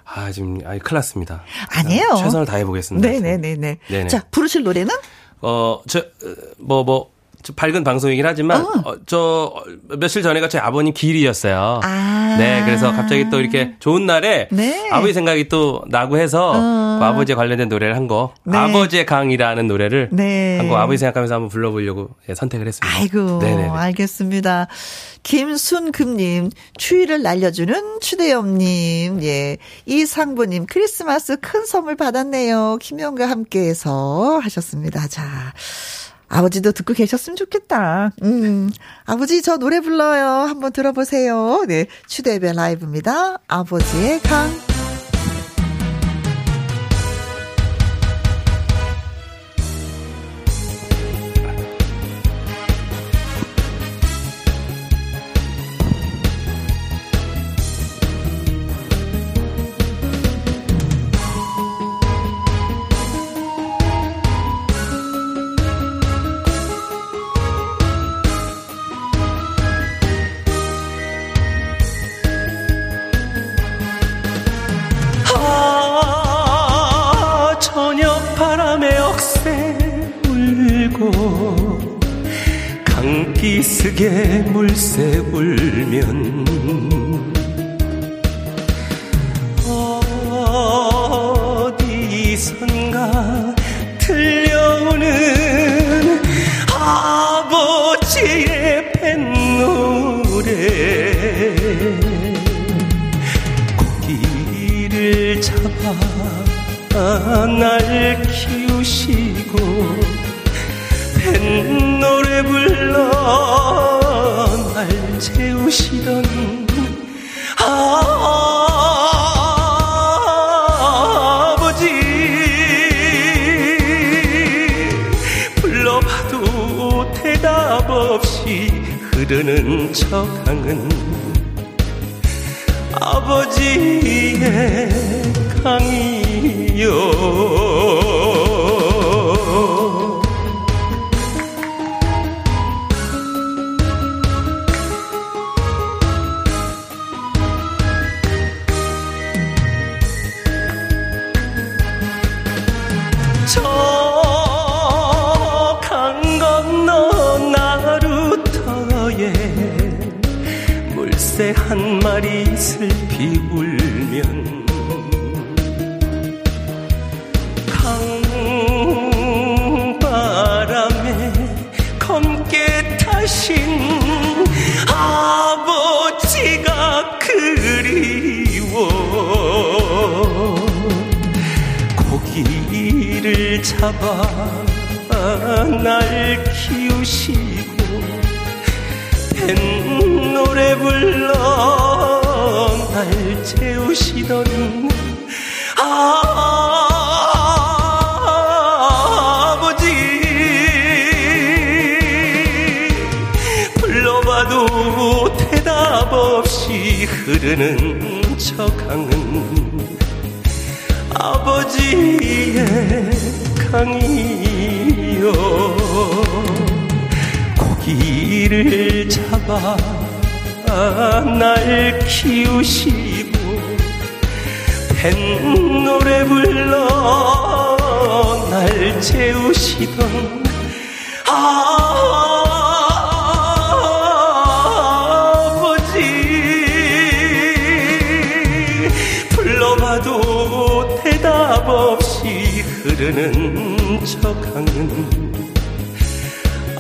아, 지금, 아이, 큰일 났습니다. 아니에요. 최선을 다해보겠습니다. 네네네네. 네네. 자, 부르실 노래는? 어, 저, 뭐, 뭐, 밝은 방송이긴 하지만 어. 어, 저 며칠 전에가 제 아버님 길이었어요. 아. 네, 그래서 갑자기 또 이렇게 좋은 날에 네. 아버지 생각이 또 나고 해서 어. 그 아버지에 관련된 노래를 한 곡, 네. 아버지의 강이라는 노래를 네. 한곡 아버지 생각하면서 한번 불러보려고 예, 선택을 했습니다. 아이고, 네네네. 알겠습니다. 김순금님, 추위를 날려주는 추대엽님, 예. 이상부님, 크리스마스 큰 선물 받았네요. 김영과 함께해서 하셨습니다. 자. 아버지도 듣고 계셨으면 좋겠다. 음. 아버지, 저 노래 불러요. 한번 들어보세요. 네. 추대배 라이브입니다. 아버지의 강. 물새 울면. 어디선가 들려오는 아버지의 뱃노래. 고기를 잡아 날 키우시고 뱃노래 불러 날 채우시던 아버지. 불러봐도 대답 없이 흐르는 저 강은 아버지의 강이요 한 마리 슬피 울면 강바람에 검게 타신 아버지가 그리워 고기를 잡아 날 키우시고 뱃 노래 불러 날 채우시던 아버지. 불러봐도 대답 없이 흐르는 저 강은 아버지의 강이요. 길을 잡아 날 키우시고 뱃노래 불러 날 채우시던 아버지. 불러봐도 대답 없이 흐르는 저 강은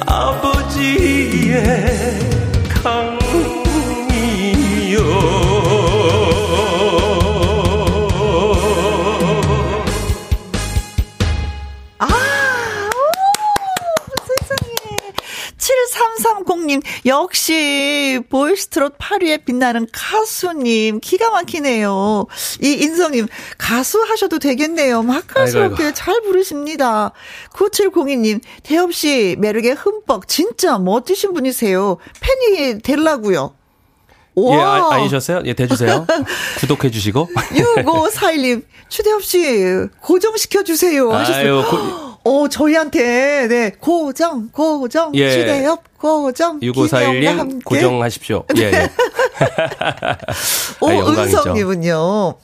아버지의 보이스트롯 8위에 빛나는 가수님, 기가 막히네요. 이 인성님, 가수 하셔도 되겠네요. 마카스럽게 잘 부르십니다. 9702님, 대엽씨, 매력에 흠뻑, 진짜 멋지신 분이세요. 팬이 될라고요. 예, 아, 아니셨어요? 예, 대주세요. <laughs> 구독해 주시고. 6541님, 추대엽 씨, 고정시켜주세요. 하셨어요. 아유, 고, <gasps> 어, 저희한테, 네, 고정, 고정, 예. 추대엽, 고정. 6541님, 고정하십시오. 네. 예, 예. <laughs> 오은성님은요,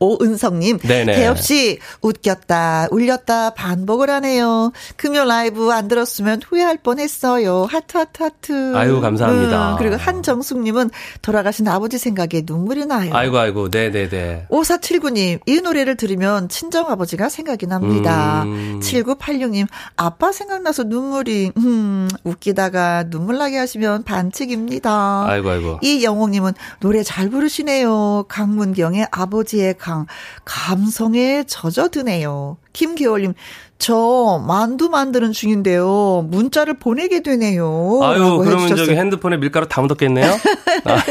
오은성님. 네네. 대엽씨, 웃겼다, 울렸다, 반복을 하네요. 금요 라이브 안 들었으면 후회할 뻔 했어요. 하트, 하트, 하트. 아유, 감사합니다. 음, 그리고 한정숙님은 돌아가신 아버지 생각에 눈물이 나요. 아이고, 아이고, 네네네. 5479님, 이 노래를 들으면 친정아버지가 생각이 납니다. 음. 7986님, 아빠 생각나서 눈물이, 음, 웃기다가 눈물 나게 하시면 반칙입니다. 아이고, 아이고. 이영옥님은 노래 잘 부르시네요. 강문경의 아버지의 강, 감성에 젖어드네요. 김기월님, 저 만두 만드는 중인데요. 문자를 보내게 되네요. 아유, 그러면 해주셨어요. 저기 핸드폰에 밀가루 다 묻었겠네요. <laughs> 아. <laughs>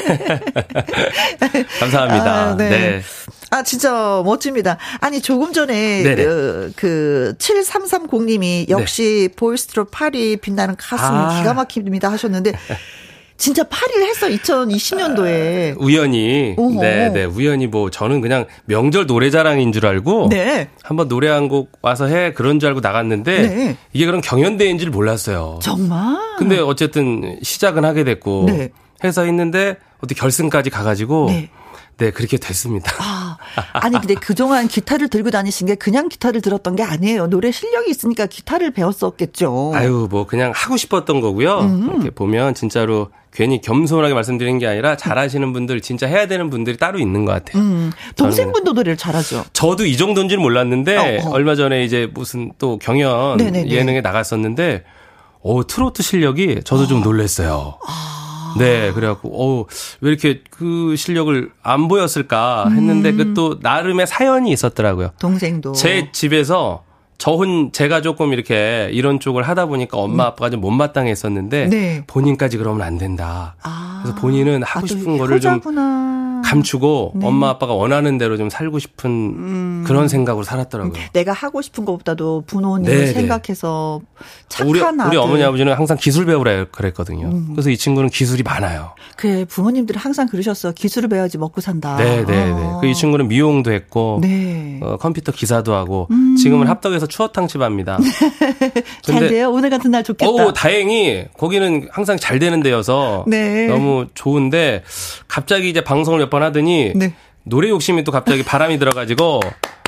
감사합니다. 아, 네. 네. 아, 진짜 멋집니다. 아니, 조금 전에 그, 그 7330님이 역시 네. 보이스트로 파리 빛나는 가슴 아. 기가 막힙니다 하셨는데 <laughs> 진짜 8일 했어 2020년도에 우연히 어허. 네, 네. 우연히 뭐 저는 그냥 명절 노래자랑인 줄 알고 네. 한번 노래 한 곡 와서 해 그런 줄 알고 나갔는데 네. 이게 그런 경연대회인 줄 몰랐어요. 정말? 근데 어쨌든 시작은 하게 됐고 네. 해서 했는데 어떻게 결승까지 가 가지고 네. 네, 그렇게 됐습니다. 아, 아니, 근데 그동안 기타를 들고 다니신 게 그냥 기타를 들었던 게 아니에요. 노래 실력이 있으니까 기타를 배웠었겠죠. 아유, 뭐, 그냥 하고 싶었던 거고요. 음. 이렇게 보면 진짜로 괜히 겸손하게 말씀드리는 게 아니라 잘하시는 분들, 진짜 해야 되는 분들이 따로 있는 것 같아요. 음. 동생분도 노래를 잘하죠. 저도 이 정도인지는 몰랐는데, 어, 어. 얼마 전에 이제 무슨 또 경연 네네네. 예능에 나갔었는데, 오, 트로트 실력이 저도 어. 좀 놀랬어요. 아. 네, 그래갖고, 어우, 왜 이렇게 그 실력을 안 보였을까 했는데 음. 그또 나름의 사연이 있었더라고요. 동생도. 제 집에서 저 혼 제가 조금 이렇게 이런 쪽을 하다 보니까 엄마 음. 아빠가 좀 못마땅했었는데 네. 본인까지 그러면 안 된다. 아. 그래서 본인은 하고 아, 싶은 거를. 좀 감추고 네. 엄마 아빠가 원하는 대로 좀 살고 싶은 음. 그런 생각으로 살았더라고요. 내가 하고 싶은 것보다도 부모님을 네, 네. 생각해서 착한 우리, 아들. 우리 어머니 아버지는 항상 기술 배우라 그랬거든요. 음. 그래서 이 친구는 기술이 많아요. 그래 부모님들은 항상 그러셨어. 기술을 배워야지 먹고 산다. 네네네. 네, 네. 아. 그이 친구는 미용도 했고 네. 어, 컴퓨터 기사도 하고 음. 지금은 합덕에서 추어탕 집 합니다. <laughs> 잘 돼요. 오늘 같은 날 좋겠다. 오 다행히 거기는 항상 잘 되는 데여서 네. 너무 좋은데 갑자기 이제 방송을 몇번 하더니 네. 노래 욕심이 또 갑자기 바람이 들어가지고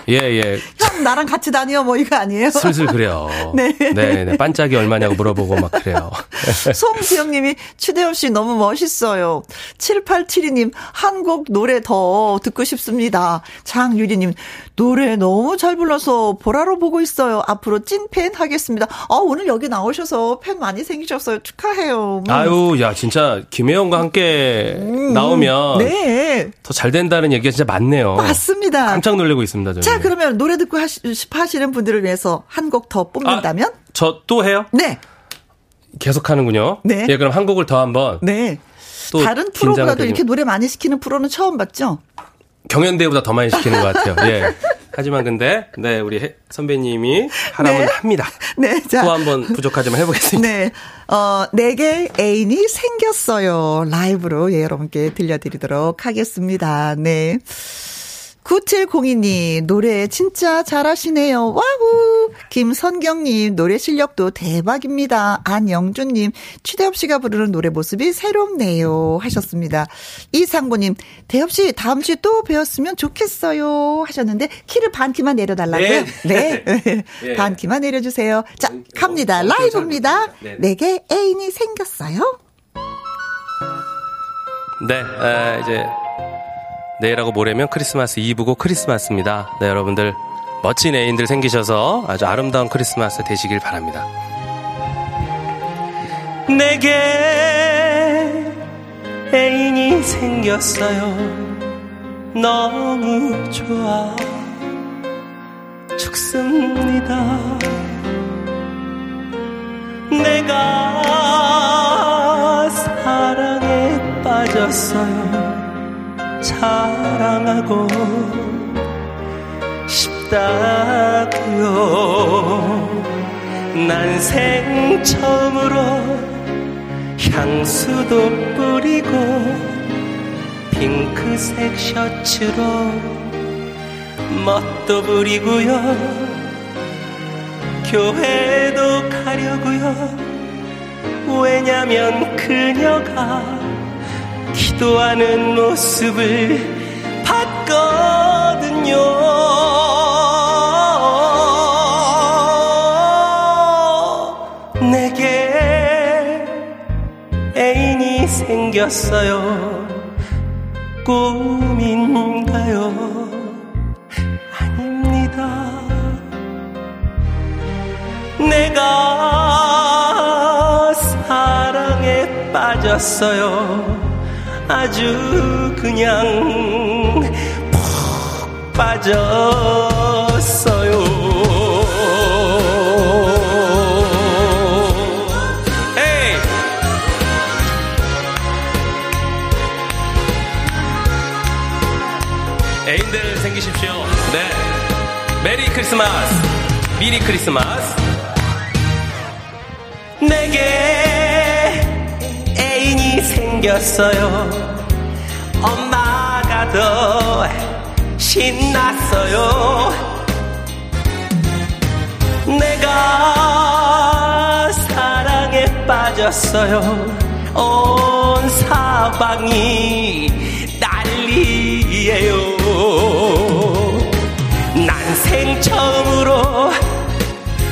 예, 예. 형, 나랑 같이 다녀, 뭐, 이거 아니에요? 슬슬 그래요. <laughs> 네. 네, 네. 반짝이 얼마냐고 물어보고 막 그래요. <laughs> 송수영 님이, 추대엽 씨 너무 멋있어요. 7872님, 한국 노래 더 듣고 싶습니다. 장유리 님, 노래 너무 잘 불러서 보라로 보고 있어요. 앞으로 찐팬 하겠습니다. 아, 오늘 여기 나오셔서 팬 많이 생기셨어요. 축하해요. 음. 아유, 야, 진짜 김혜영과 함께 음, 나오면 네. 더 잘 된다는 얘기가 진짜 많네요. 맞습니다. 깜짝 놀라고 있습니다. 저는. 자, 그러면 노래 듣고 하시, 하시는 분들을 위해서 한 곡 더 뽑는다면? 아, 저또 해요? 네. 계속 하는군요. 네. 예, 그럼 한 곡을 더 한번. 네. 다른 프로보다도 이렇게 노래 많이 시키는 프로는 처음 봤죠? 경연대회보다 더 많이 시키는 것 같아요. 예. 하지만 근데 네 우리 선배님이 하라면 네. 합니다. 네, 자. 또 한 번 부족하지만 해보겠습니다. 네, 어 내게 애인이 생겼어요 라이브로 예, 여러분께 들려드리도록 하겠습니다. 네. 9702님, 노래 진짜 잘하시네요. 와우! 김선경님, 노래 실력도 대박입니다. 안영준님, 취대엽 씨가 부르는 노래 모습이 새롭네요. 하셨습니다. 이상구님, 대엽씨, 다음 주에 또 배웠으면 좋겠어요. 하셨는데, 키를 반 키만 내려달라고요? 네. 네. <laughs> 네. 반 키만 내려주세요. 자, 갑니다. 라이브입니다. 내게 애인이 생겼어요. 네, 아, 이제 내일하고 모레면 크리스마스 이브고 크리스마스입니다. 네, 여러분들 멋진 애인들 생기셔서 아주 아름다운 크리스마스 되시길 바랍니다. 내게 애인이 생겼어요. 너무 좋아. 죽습니다. 내가 사랑에 빠졌어요. 사랑하고 싶다고요. 난 생 처음으로 향수도 뿌리고 핑크색 셔츠로 멋도 부리고요. 교회도 가려고요. 왜냐면 그녀가 기도하는 모습을 봤거든요. 내게 애인이 생겼어요. 꿈인가요? 아닙니다. 내가 사랑에 빠졌어요. 아주 그냥 푹 빠졌어요. 애인들 생기십시오. 네. 메리 크리스마스. 미리 크리스마스. 내게 생겼어요. 엄마가 더 신났어요. 내가 사랑에 빠졌어요. 온 사방이 난리예요. 난생 처음으로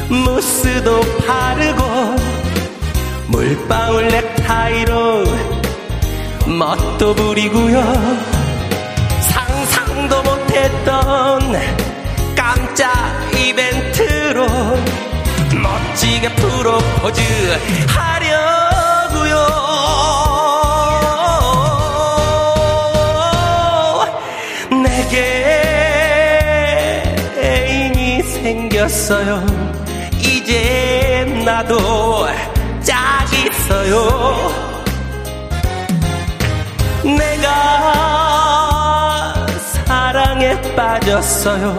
무스도 바르고 물방울 넥타이로 멋도 부리고요. 상상도 못했던 깜짝 이벤트로 멋지게 프로포즈 하려고요. 내게 애인이 생겼어요. 이제 나도 짝 있어요 내가 사랑에 빠졌어요.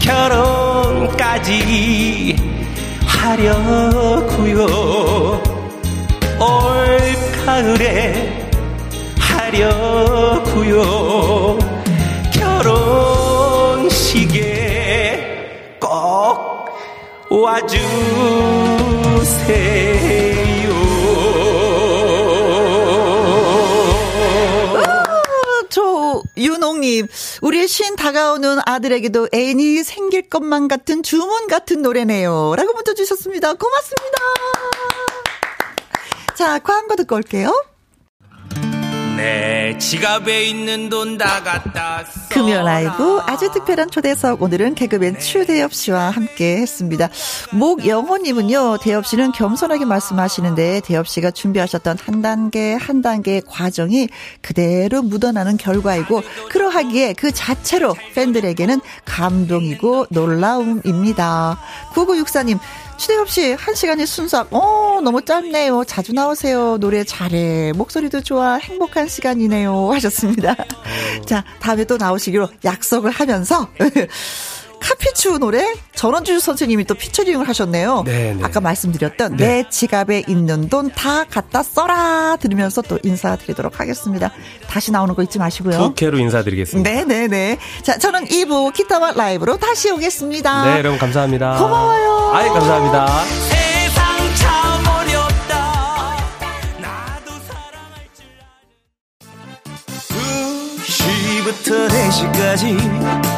결혼까지 하려고요. 올 가을에 하려고요. 결혼식에 꼭 와주세요. 윤홍님, 우리 신 다가오는 아들에게도 애인이 생길 것만 같은 주문 같은 노래네요. 라고 문자 주셨습니다. 고맙습니다. 자, 광고 듣고 올게요. 내 지갑에 있는 돈 다 갖다 써. 금요 라이브 아주 특별한 초대석 오늘은 개그맨 추대엽 씨와 함께 했습니다. 목영호님은요 대엽 씨는 겸손하게 말씀하시는데 대엽 씨가 준비하셨던 한 단계 한 단계의 과정이 그대로 묻어나는 결과이고 그러하기에 그 자체로 팬들에게는 감동이고 놀라움입니다. 9964님 추대엽 씨, 한 시간이 순삭. 어, 너무 짧네요. 자주 나오세요. 노래 잘해. 목소리도 좋아. 행복한 시간이네요. 하셨습니다. 자, 다음에 또 나오시기로 약속을 하면서. 카피추 노래 전원주 선생님이 또 피처링을 하셨네요. 네네. 아까 말씀드렸던 네. 내 지갑에 있는 돈 다 갖다 써라 들으면서 또 인사드리도록 하겠습니다. 다시 나오는 거 잊지 마시고요. 부캐로 인사드리겠습니다. 네네네. 자, 저는 2부 기타와 라이브로 다시 오겠습니다. 네, 여러분 감사합니다. 고마워요. 아이, 감사합니다. 세상 참 어렵다. 나도 사랑할 줄 2시부터 4시까지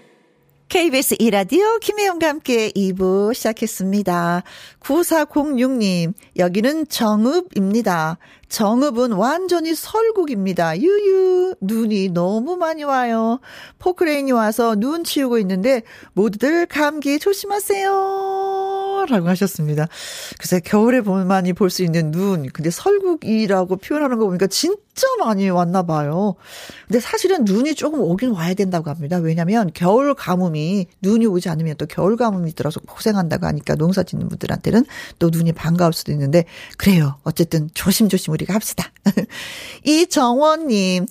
KBS 이라디오 김혜영과 함께 2부 시작했습니다. 9406님, 여기는 정읍입니다. 정읍은 완전히 설국입니다. 유유, 눈이 너무 많이 와요. 포크레인이 와서 눈 치우고 있는데 모두들 감기 조심하세요. 라고 하셨습니다. 글쎄, 겨울에 보만이 볼 수 있는 눈. 근데 설국이라고 표현하는 거 보니까 진짜 많이 왔나 봐요. 근데 사실은 눈이 조금 오긴 와야 된다고 합니다. 왜냐면 겨울 가뭄이 눈이 오지 않으면 또 겨울 가뭄이 들어서 고생한다고 하니까 농사 짓는 분들한테는 또 눈이 반가울 수도 있는데 그래요. 어쨌든 조심조심 우리가 합시다. <laughs> 이정원님,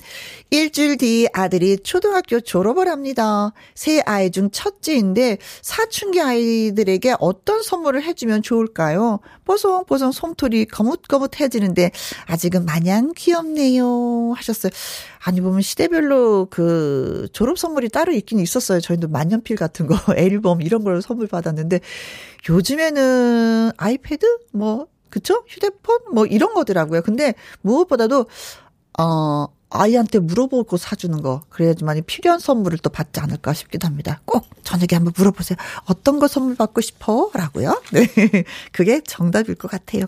일주일 뒤 아들이 초등학교 졸업을 합니다. 세 아이 중 첫째인데 사춘기 아이들에게 어떤 선물 을 해주면 좋을까요? 뽀송뽀송 솜털이 거뭇거뭇해지는데 아직은 마냥 귀엽네요. 하셨어요. 아니 보면 시대별로 그 졸업 선물이 따로 있긴 있었어요. 저희도 만년필 같은 거, <laughs> 앨범 이런 걸 선물 받았는데 요즘에는 아이패드 뭐 그쵸? 휴대폰 뭐 이런 거더라고요. 근데 무엇보다도 어 아이한테 물어보고 사주는 거 그래야지만 필요한 선물을 또 받지 않을까 싶기도 합니다. 꼭 저녁에 한번 물어보세요. 어떤 거 선물 받고 싶어?라고요. <laughs> 네, 그게 정답일 것 같아요.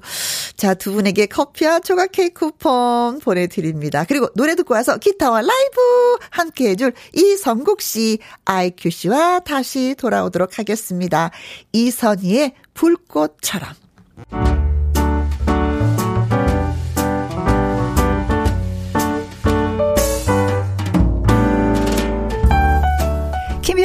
자, 두 분에게 커피와 조각 케이크 쿠폰 보내드립니다. 그리고 노래 듣고 와서 기타와 라이브 함께해줄 이성국 씨, 아이큐 씨와 다시 돌아오도록 하겠습니다. 이선희의 불꽃처럼.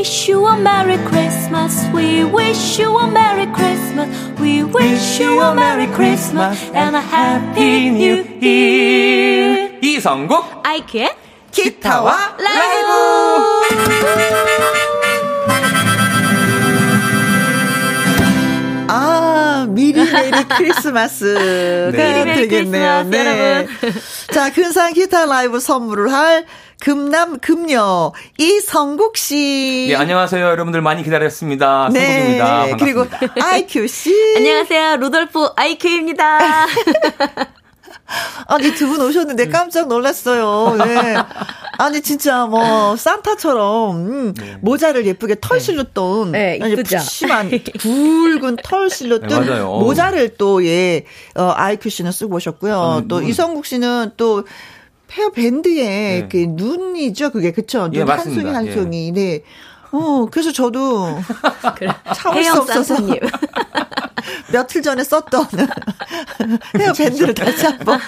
wish you a Merry Christmas. We wish you a Merry Christmas. We wish you a Merry Christmas and a Happy New Year. 이성국 아이키의 기타와 라이브. 아, 미리 메리 크리스마스가 네. 되겠네요. 네. 여러분. 자, 근상 기타 라이브 선물을 할 금남 금녀 이성국 씨. 네, 안녕하세요. 여러분들 많이 기다렸습니다. 네. 성국입니다. 반갑습니다. 그리고 아이큐 씨. <laughs> 안녕하세요. 루돌프 아이큐입니다. <laughs> 아니 두 분 오셨는데 깜짝 놀랐어요. 네. 아니 진짜 뭐 산타처럼 음, 네. 모자를 예쁘게 털실로 떤 네, 푸심한 <laughs> 굵은 털실로 뜬 네, 모자를 또예 어, 아이큐 씨는 쓰고 오셨고요. 아, 또 눈. 이성국 씨는 또 헤어 밴드에 네. 그 눈이죠, 그게 그쵸? 눈 예, 한 송이 한 예. 송이. 네. 어, 그래서 저도 <laughs> 그래. 참을 수 없어서 <laughs> 며칠 전에 썼던 <laughs> 헤어 밴드를 다시 한번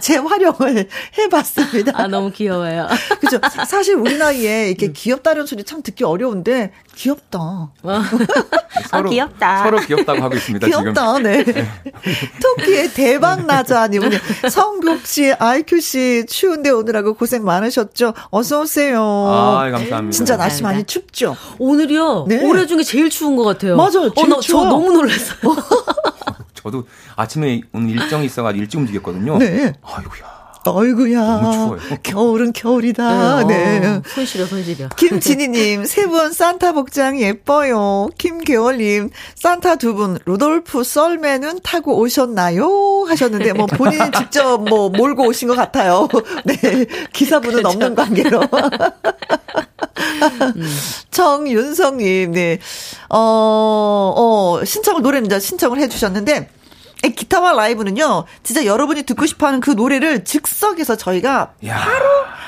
재활용을 해봤습니다. 아 너무 귀여워요. 그죠? 사실 우리 나이에 이렇게 음. 귀엽다는 소리 참 듣기 어려운데 귀엽다. 어. 서로, 아, 귀엽다. 서로 귀엽다고 하고 있습니다. 귀엽다. 지금. 네. 토끼의 대박 나자님 은 성국 씨, 아이큐 씨 추운데 오느라고 고생 많으셨죠. 어서 오세요. 아 감사합니다. 진짜 날씨 많이 춥죠. 오늘이요. 네. 올해 중에 제일 추운 것 같아요. 맞아요. 어, 나, 저 너무 놀랐어요. <laughs> 저도 아침에 오늘 일정이 있어가지고 일찍 움직였거든요. 네. 아이고야. 어이구야. 겨울은 겨울이다. 네. 네. 손 시려, 손 시려. 김진희님, 세 분 산타 복장 예뻐요. 김계월님, 산타 두 분, 루돌프 썰매는 타고 오셨나요? 하셨는데, 뭐, 본인이 직접 뭐, 몰고 오신 것 같아요. <laughs> 네. 기사분은 그렇죠. 없는 관계로. 음. 정윤성님, 네. 어, 어, 신청을, 노래는 신청을 해주셨는데, 기타와 라이브는요, 진짜 여러분이 듣고 싶어 하는 그 노래를 즉석에서 저희가 야. 바로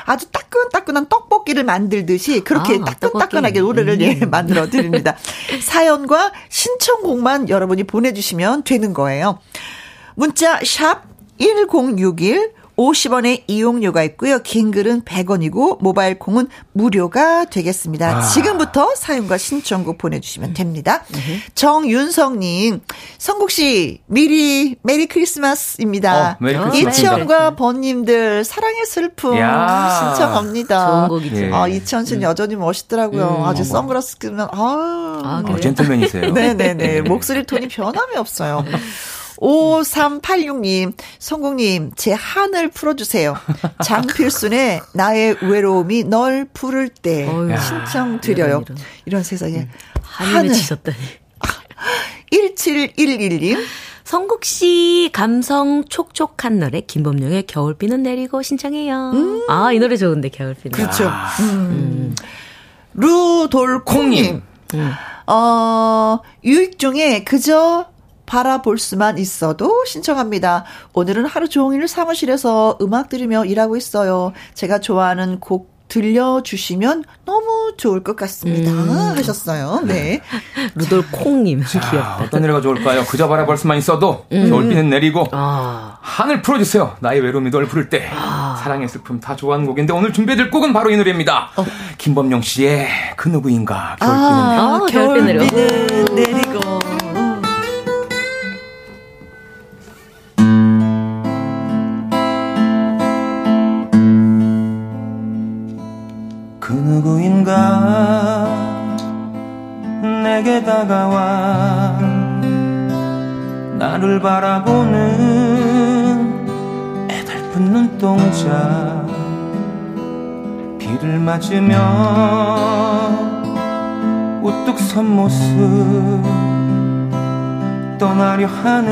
아주 따끈따끈한 떡볶이를 만들듯이 그렇게 아, 따끈따끈하게 노래를 예, 음. 예, 만들어 드립니다. <laughs> 사연과 신청곡만 여러분이 보내주시면 되는 거예요. 문자 샵 1061, 50원의 이용료가 있고요. 긴 글은 100원이고 모바일 콩은 무료가 되겠습니다. 아. 지금부터 사연과 신청곡 보내주시면 됩니다. 음. 정윤성님, 성국 씨 미리 메리 크리스마스입니다. 어, 이치현과 번님들 사랑의 슬픔 야. 신청합니다. 좋은 곡이죠. 예. 아, 이치현 씨는 음. 여전히 멋있더라고요. 음, 아주 선글라스 끼면 아, 아 어, 젠틀맨이세요. <laughs> 네네네 네. <laughs> 목소리 톤이 변함이 없어요. 5386님, 성국님, 제 한을 풀어주세요. 장필순의 <laughs> 나의 외로움이 널 부를 때 어휴, 신청 드려요. 이런, 이런. 이런 세상에. 음, 한을 치셨다니. <laughs> 1711님. 성국 씨 감성 촉촉한 노래 김범룡의 겨울비는 내리고 신청해요. 음. 아, 이 노래 좋은데 겨울비는. 그렇죠. 아. 음. 음. 루돌콩님. 음. 어, 유익 중에 그저 바라볼 수만 있어도 신청합니다. 오늘은 하루 종일 사무실에서 음악 들으며 일하고 있어요. 제가 좋아하는 곡 들려주시면 너무 좋을 것 같습니다. 음. 하셨어요. 네. <laughs> 루돌 콩님. 귀엽다. 어떤 노래가 좋을까요? 그저 바라볼 수만 있어도 음. 겨울비는 내리고 아. 하늘 풀어주세요. 나의 외로움이 널 부를 때 아. 사랑의 슬픔 다 좋아하는 곡인데 오늘 준비해드릴 곡은 바로 이 노래입니다. 어. 김범용 씨의 그 누구인가 겨울비는 아, 겨울비 내리고. 내리고. 다가와 나를 바라보는 애달픈 눈동자. 비를 맞으며 우뚝 선 모습 떠나려 하는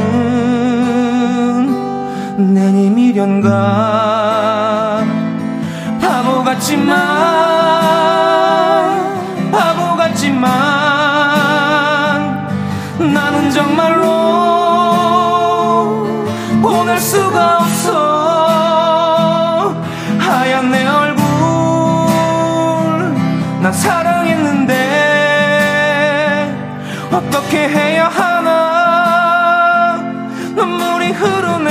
내니 미련가. 바보 같지만 어떻게 해야 하나? 눈물이 흐르네.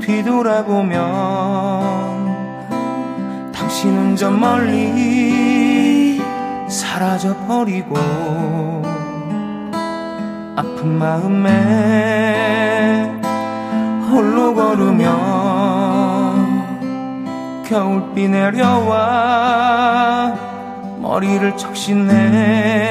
뒤돌아보면 당신은 저 멀리 사라져버리고 아픈 마음에 홀로 걸으며 겨울비 내려와 머리를 적신네.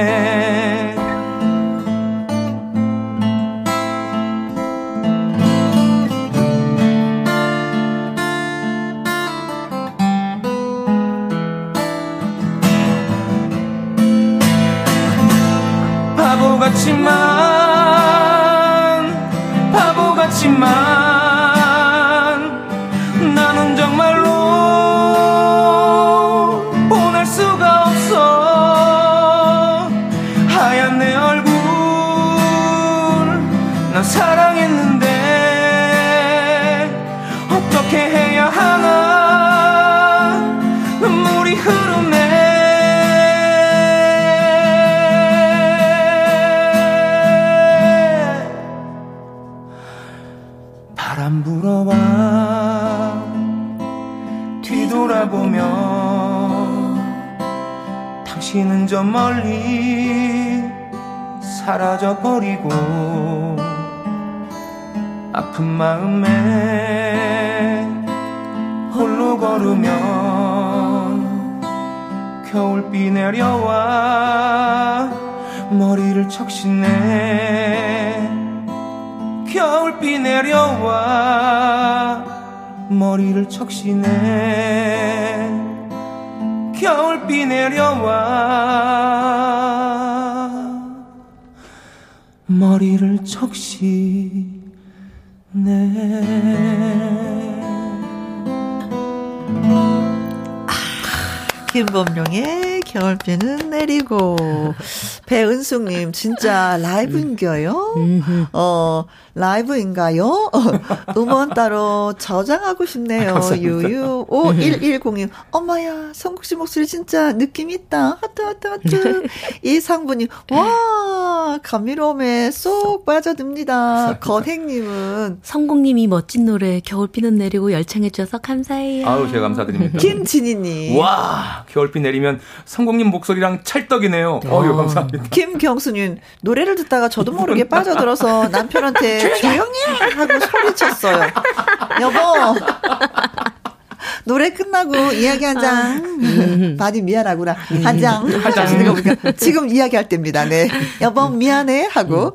같지만 바보 같지만 저 멀리 사라져버리고 아픈 마음에 홀로 걸으면 겨울비 내려와 머리를 적시네. 겨울비 내려와 머리를 적시네 내려와. 머리를 적시네 김범룡의 겨울비는 내리고. 배은숙님 진짜 라이브인가요? 어 라이브인가요? <laughs> 음원 따로 저장하고 싶네요. 아, 유유 5110님 엄마야 성국 씨 목소리 진짜 느낌 있다. 하트 하트 하트. 이상분님 와 감미로움에 쏙 빠져듭니다. 건행님은 성국님이 멋진 노래 겨울비는 내리고 열창해 주셔서 감사해요. 아우 제가 감사드립니다. 김진희님 와 겨울비 내리면 성국님 목소리랑 찰떡이네요. 어. 어유 감사합니다. 김경수님 노래를 듣다가 저도 모르게 빠져들어서 남편한테 <laughs> 조용히 하고 소리쳤어요. <laughs> 여보. 노래 끝나고 이야기 한 장. 음. 많이 미안하구나. 한 장. 한 장. 지금, 이야기할 때입니다. 네. 여보, 미안해. 하고. 음.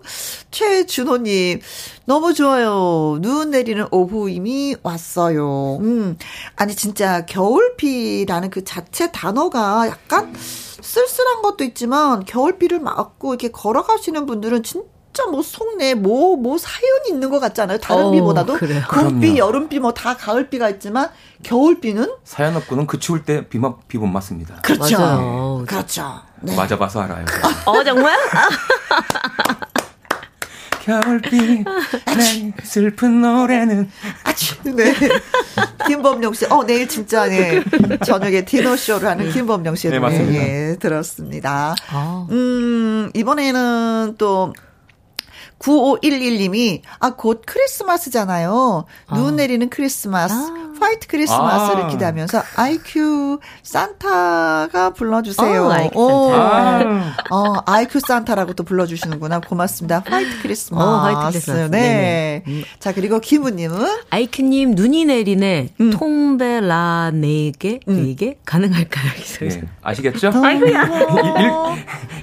최준호님, 너무 좋아요. 눈 내리는 오후 이미 왔어요. 음. 아니, 진짜, 겨울비라는 그 자체 단어가 약간 쓸쓸한 것도 있지만, 겨울비를 맞고 이렇게 걸어가시는 분들은 진짜 진짜 뭐 속내 뭐, 뭐 사연이 있는 것 같잖아요. 다른 어, 비보다도. 봄비, 여름비, 뭐 다 가을비가 있지만 겨울비는 사연 없고는 그 추울 때 비만 비못 맞습니다. 그렇죠. 맞아요. 그렇죠. 네. 맞아봐서 알아요. 어 정말? <laughs> 겨울비 내 슬픈 노래는 아주 네 김범용 씨, 어 내일 진짜 네 저녁에 디너 쇼를 하는 김범용 씨의 네, 노래 예, 들었습니다. 아. 음 이번에는 또 9511님이, 아, 곧 크리스마스잖아요. 눈 아. 내리는 크리스마스. 아. 화이트 크리스마스를 아. 기대하면서 아이큐 산타가 불러주세요. 어, 아이큐 산타. 어, 아이큐 산타라고 또 불러주시는구나. 고맙습니다. 화이트 크리스마스. 어, 화이트 크리스마스. 네. 음. 자, 그리고 김우님은? 아이큐님, 눈이 내리네. 음. 통베라 네개 음. 네개 가능할까요? 네. 아시겠죠? 아이쿠야.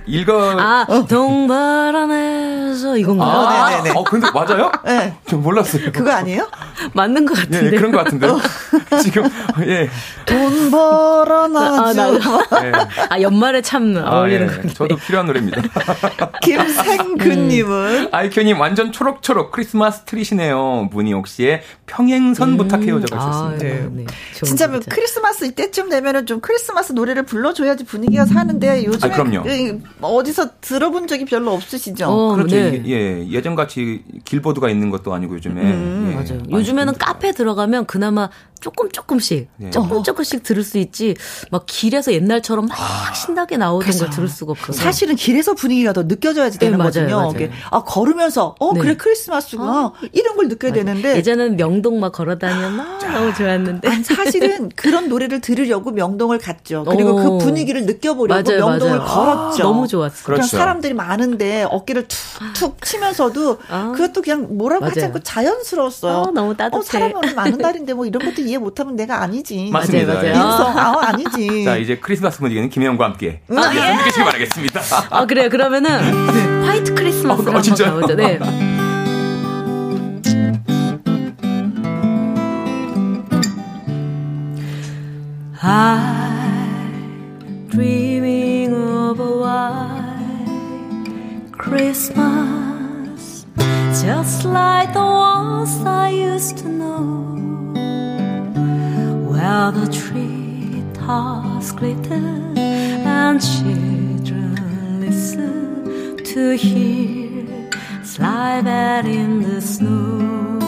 읽어. 아, 동바라네서 이건가요? 아, 네네네. 어, 근데 맞아요? 네. 좀 몰랐어요. 그거 아니에요? 맞는 것 같은데. 네, 그런 것 같은데. 어. <laughs> 지금 예. 돈 벌어놔줘. 아, 네. 아 연말에 참 아, 어울리는 아, 예. 저도 필요한 노래입니다. <laughs> 김생근님은 음. 아이큐님 완전 초록초록 크리스마스 트리시네요. 문희 옥 씨의 평행선 음. 부탁해요 적으셨습니다. 아, 네. 네. 진짜 뭐 크리스마스 이때쯤 되면은 좀 크리스마스 노래를 불러줘야지 분위기가 사는데 요즘에 아, 그, 어디서 들어본 적이 별로 없으시죠? 어, 그렇죠. 네. 예 예전 같이 길보드가 있는 것도 아니고 요즘에 음, 예. 맞아요. 요즘에는 카페 들어가면 그나마 조금 조금씩 네. 조금 조금씩 들을 수 있지 막 길에서 옛날처럼 막 아, 신나게 나오던 걸 들을 수가 없어. 사실은 길에서 분위기가 더 느껴져야지 되는 네, 거거든요. 맞아요, 맞아요. 아 걸으면서 어 네. 그래 크리스마스구나 어. 이런 걸 느껴야 맞아요. 되는데 예전에는 명동 막 걸어다니면 막 너무 좋았는데 아니, 사실은 그런 노래를 들으려고 명동을 갔죠. 그리고 그 오. 그 분위기를 느껴보려고 맞아요, 명동을 걸었죠. 아, 너무 좋았어. 그렇죠. 그냥 사람들이 많은데 어깨를 툭툭 치면서도 아. 그것도 그냥 뭐라고 하지 않고 자연스러웠어요. 아, 너무 따뜻해. 어, 사람은 많은 날인데 뭐 이런 것도 이해 못하면 내가 아니지. 맞습니다. 맞아요, 맞아요. 인성, 아, 아니지. <laughs> 자, 이제 크리스마스 분위기는 김혜영과 함께 음, 아, 예. 느끼시기 바라겠습니다. 아, 그래요. 그러면은 네. 화이트 크리스마스 어, 어, 한번 가보죠. 네. I'm dreaming of a white Christmas, just like the ones I used to know. Where the tree tops glitter and children listen to hear sleigh bell in the snow.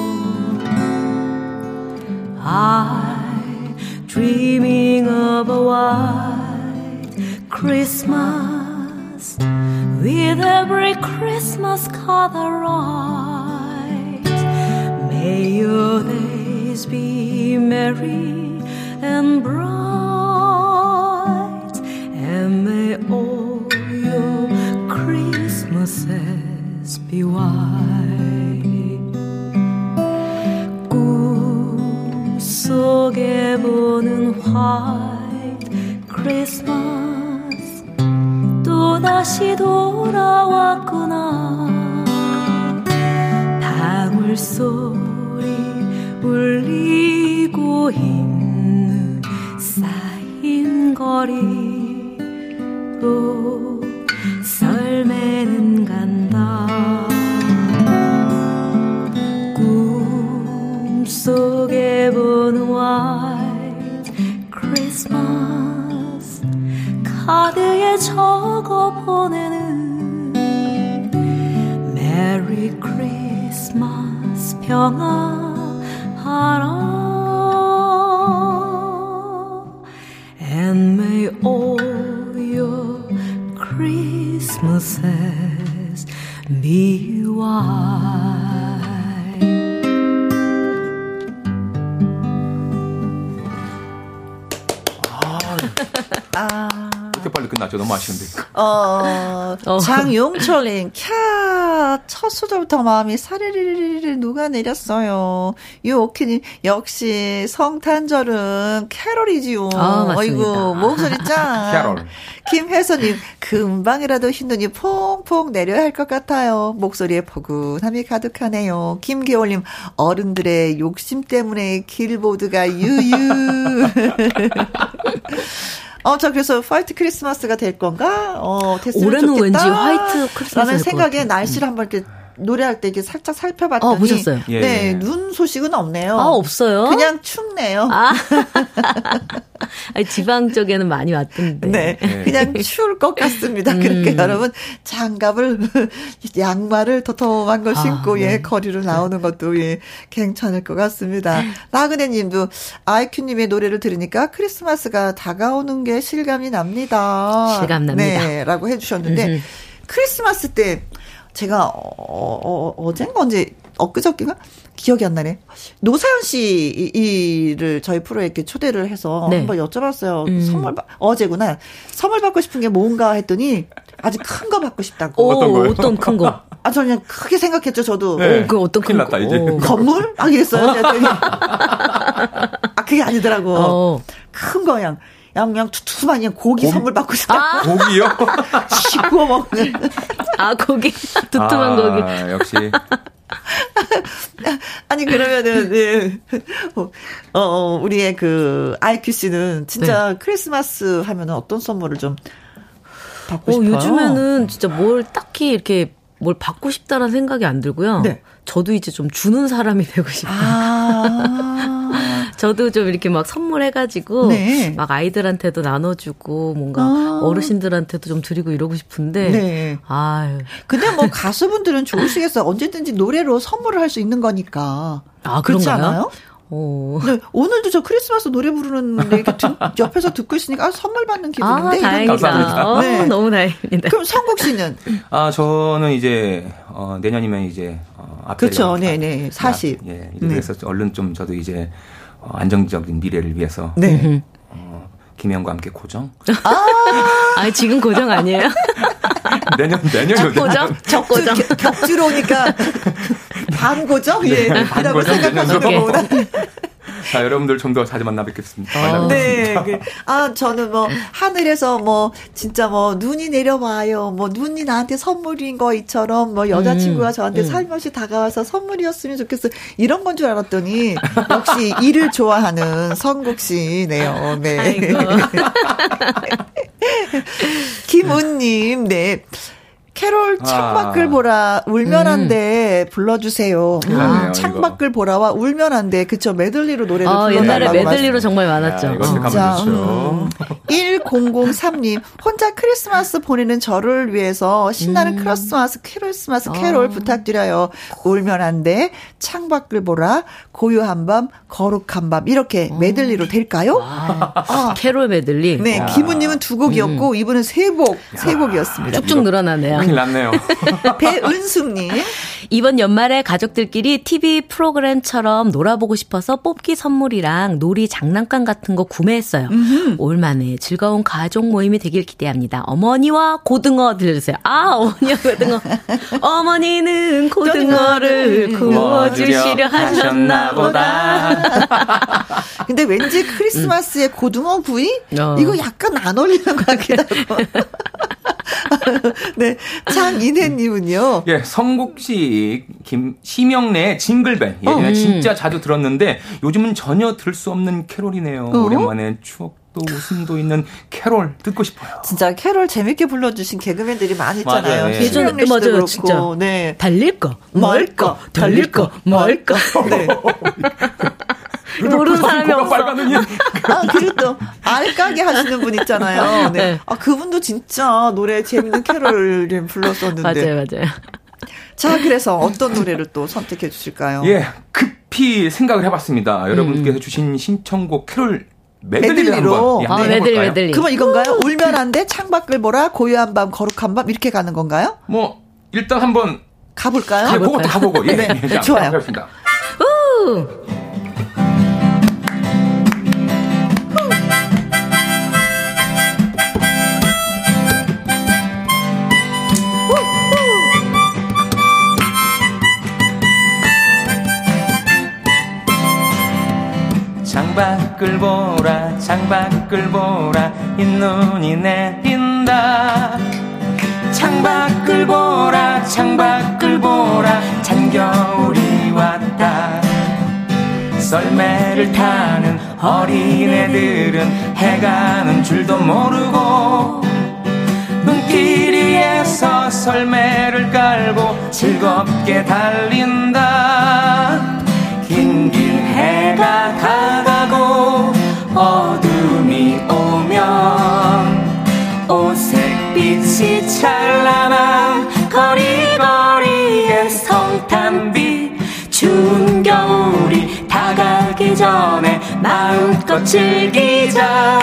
I dreaming of a white Christmas with every Christmas I write. May your days be merry and bright, and may all your Christmases be white. 꿈 속에 보는 white Christmas 또 다시 돌아왔구나. 물소리 울리고 있는 쌓인 거리로 썰매는 간다 꿈속에 본 white Christmas 카드에 적어 보내는 Merry Christmas 평화하라 And may all your Christmases be white 아. 이렇게 빨리 끝났죠. 너무 아쉬운데. 어, <laughs> 어. 장용철님, 캬, 첫 소절부터 마음이 사르르르르 녹아내렸어요. 유오키님, 역시 성탄절은 캐롤이지요. 아, 어이구, 목소리 짱. <laughs> 캐롤. 김혜선님, 금방이라도 흰 눈이 퐁퐁 내려야 할 것 같아요. 목소리에 포근함이 가득하네요. 김계월님, 어른들의 욕심 때문에 길보드가 유유. <laughs> 어, 저 그래서 화이트 크리스마스가 될 건가? 어, 됐으면 올해는 좋겠다. 왠지 화이트 크리스마스. 라는 생각에 날씨를 한번 이렇게 노래할 때 이게 살짝 살펴봤더니 어, 보셨어요? 예, 네, 예. 눈 소식은 없네요. 아, 없어요? 그냥 춥네요. 아. <laughs> 아니, 지방 쪽에는 많이 왔던데. 네, 네. 그냥 추울 것 같습니다. 음. 그러니까 여러분 장갑을 양말을 도톰한 거 신고 아, 예, 네. 예 거리로 나오는 것도 예 괜찮을 것 같습니다. 나그네 님도 아이큐 님의 노래를 들으니까 크리스마스가 다가오는 게 실감이 납니다. 실감 납니다. 네, 라고 해 주셨는데 음. 크리스마스 때 제가 어, 어, 어젠가 언제 엊그저께가 기억이 안 나네. 노사연 씨를 저희 프로에 이렇게 초대를 해서 네. 한번 여쭤봤어요. 음. 선물 어제구나. 선물 받고 싶은 게 뭔가 했더니 아주 큰 거 받고 싶다고. 오, 어떤 거요? 어떤 큰 거? 아, 저 그냥 크게 생각했죠, 저도. 네. 오, 그 어떤 큰 났다, 이제. 오. 건물? 아, 이랬어요. <laughs> 아, 그게 아니더라고. 어. 큰 거양. 그냥 투투만 그냥 고기, 고기? 선물 받고 싶다. 아. <laughs> 고기요? 씹고 먹는. 아, 고기. <laughs> 두툼한 아, 고기. 역시. <laughs> 아니 그러면은 네. 어, 어 우리의 그 아이큐 씨는 진짜 네. 크리스마스 하면은 어떤 선물을 좀 받고 어, 싶어요? 요즘에는 진짜 뭘 딱히 이렇게 뭘 받고 싶다라는 생각이 안 들고요. 네. 저도 이제 좀 주는 사람이 되고 싶어요. 아~ 저도 좀 이렇게 막 선물해가지고 네. 막 아이들한테도 나눠주고 뭔가 아~ 어르신들한테도 좀 드리고 이러고 싶은데. 네. 아유. 근데 뭐 가수분들은 좋으시겠어요. 언제든지 노래로 선물을 할 수 있는 거니까. 아, 그렇지 않아요? 오. 네, 오늘도 저 크리스마스 노래 부르는데 이렇게 드, <laughs> 옆에서 듣고 있으니까 아, 선물 받는 기분인데. 아, 다행이다. 어, 네. 너무 다행입니다. 그럼 성국 씨는? 아, 저는 이제 어, 내년이면 이제 어, 앞에 그렇죠. 네, 네. 40. 예. 그래서 네. 얼른 좀 저도 이제 어, 안정적인 미래를 위해서 네. 어, 김영과 함께 고정. 아, 아 지금 고정 아니에요? <laughs> 내년 내년 첫 고정, 첫 고정. 격주로 오니까 <laughs> 반 고정, 예, 네, 이라고 생각하시는 거보다. <laughs> 자, 여러분들 좀 더 자주 만나 뵙겠습니다. 아, 네. 그, 아, 저는 뭐, 하늘에서 뭐, 진짜 뭐, 눈이 내려와요. 뭐, 눈이 나한테 선물인 거 이처럼, 뭐, 여자친구가 음, 저한테 음. 살며시 다가와서 선물이었으면 좋겠어. 이런 건 줄 알았더니, 역시 일을 좋아하는 성국 씨네요. 네. <laughs> 김은님, 네. 캐롤 아. 창밖을 아. 보라 울면 안 돼 음. 불러주세요. 아, 창밖을 보라와 울면 안 돼 그쵸 메들리로 노래를 어, 옛날에 메들리로 정말 많았죠. 야, 진짜. 음. 1003님 혼자 크리스마스 보내는 저를 위해서 신나는 음. 크리스마스 크리스마스 캐롤 어. 부탁드려요. 울면 안 돼 창밖을 보라 고요한 밤 거룩한 밤 이렇게 어. 메들리로 될까요? 아, 캐롤 메들리. 네, 김우님은 두 곡이었고 음. 이분은 세 곡, 세 곡이었습니다. 쭉쭉 늘어나네요. 큰일 났네요. <laughs> 배은숙님. 이번 연말에 가족들끼리 TV 프로그램처럼 놀아보고 싶어서 뽑기 선물이랑 놀이 장난감 같은 거 구매했어요. 음흠. 올만에 즐거운 가족 모임이 되길 기대합니다. 어머니와 고등어 들려주세요. 아, 어머니와 고등어. <laughs> 어머니는 고등어를 구워주시려 하셨나 보다. <laughs> 근데 왠지 크리스마스에 고등어 구이? 어. 이거 약간 안 어울리는 것 같기도 하고. <laughs> 네. 장인혜님은요. 예, 성국 씨, 김, 심영래 징글벨. 예전에 어. 진짜 자주 들었는데 요즘은 전혀 들을 수 없는 캐롤이네요. 어? 오랜만에 추억 또 웃음도 있는 캐롤 듣고 싶어요. 진짜 캐롤 재밌게 불러주신 개그맨들이 많이 있잖아요. 예. 예전에 맞아요, 그렇고. 진짜. 네. 달릴까 말까 달릴까 말까. 네. <laughs> 모르는 사람이 없어. 아, 그리고 또 알까기 하시는 분 있잖아요. <laughs> 네. 네. 아, 그분도 진짜 노래 재밌는 캐롤을 불렀었는데. 맞아요, 맞아요. 자, 그래서 어떤 노래를 또 선택해 주실까요? 예, 급히 생각을 해봤습니다. 여러분께서 음. 주신 신청곡 캐롤 메들리로 예, 아, 메들리 메들리. 그러면 이건가요? 울면 안 돼, 창밖을 보라, 고요한 밤, 거룩한 밤 이렇게 가는 건가요? 뭐 일단 한번 가볼까요? 예, 보고 다 보고. 예, 네, 네, 좋아요. 하겠습니다. 우! 창밖을 보라 창밖을 보라 흰 눈이 내린다. 창밖을 보라 창밖을 보라 찬겨울이 왔다. 썰매를 타는 어린애들은 해가 는 줄도 모르고 눈길 위에서 썰매를 깔고 즐겁게 달린다. 긴길 해가 다가고 빛이 찬란한 거리거리의 성탄빛 추운 겨울이 다가기 전에 마음껏 즐기자.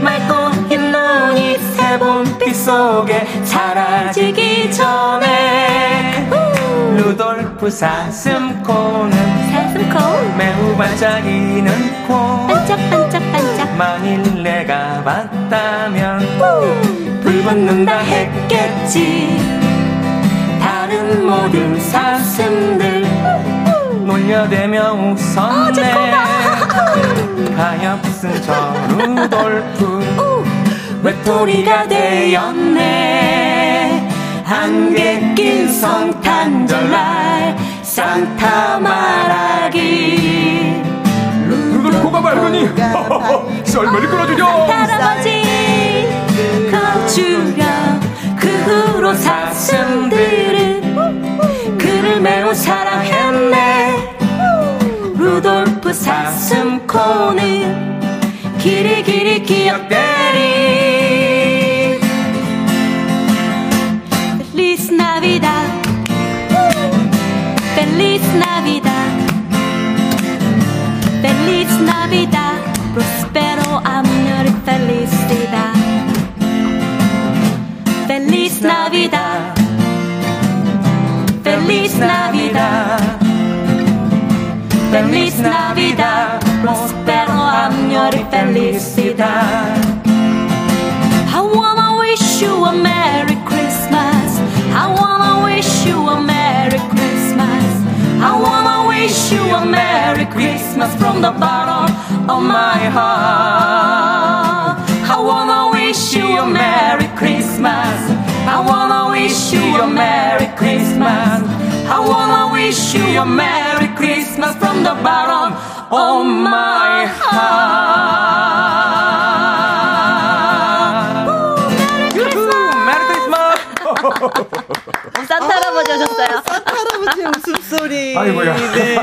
맑고 흰 눈이 새봄빛 속에 사라지기 전에 루돌프 사슴코는 사슴코? 매우 반짝이는 코. 반짝반짝반짝. 만일 내가 봤다면 불 붙는다 했겠지. 다른 모든 사슴들. 놀려대며 웃었네. <laughs> 가엾은 저 루돌프. 외톨이가 되었네. 안개 낀 성탄절날 산타 말하기. 루돌코가 밝으니? <laughs> 썰매를 끌어주려 할아버지. 거 주려 그 후로 사슴들은 그를 매우 사랑했네 루돌프 사슴코는 길이 길이 기억되리 Navidad. Feliz Navidad. Feliz Navidad. Navidad. Feliz Navidad. Prospero amor y felicidad. I wanna wish you a Merry Christmas. I wanna wish you a Merry Christmas. I wanna wish you a Merry Christmas from the bottom of my heart. I wanna wish you a Merry Christmas. I wanna wish you a Merry Christmas. I wanna wish you a Merry Christmas from the bottom of my heart. 산타 할아버지 오셨어요. 산타 할아버지의 웃음소리. 아이고야. 네.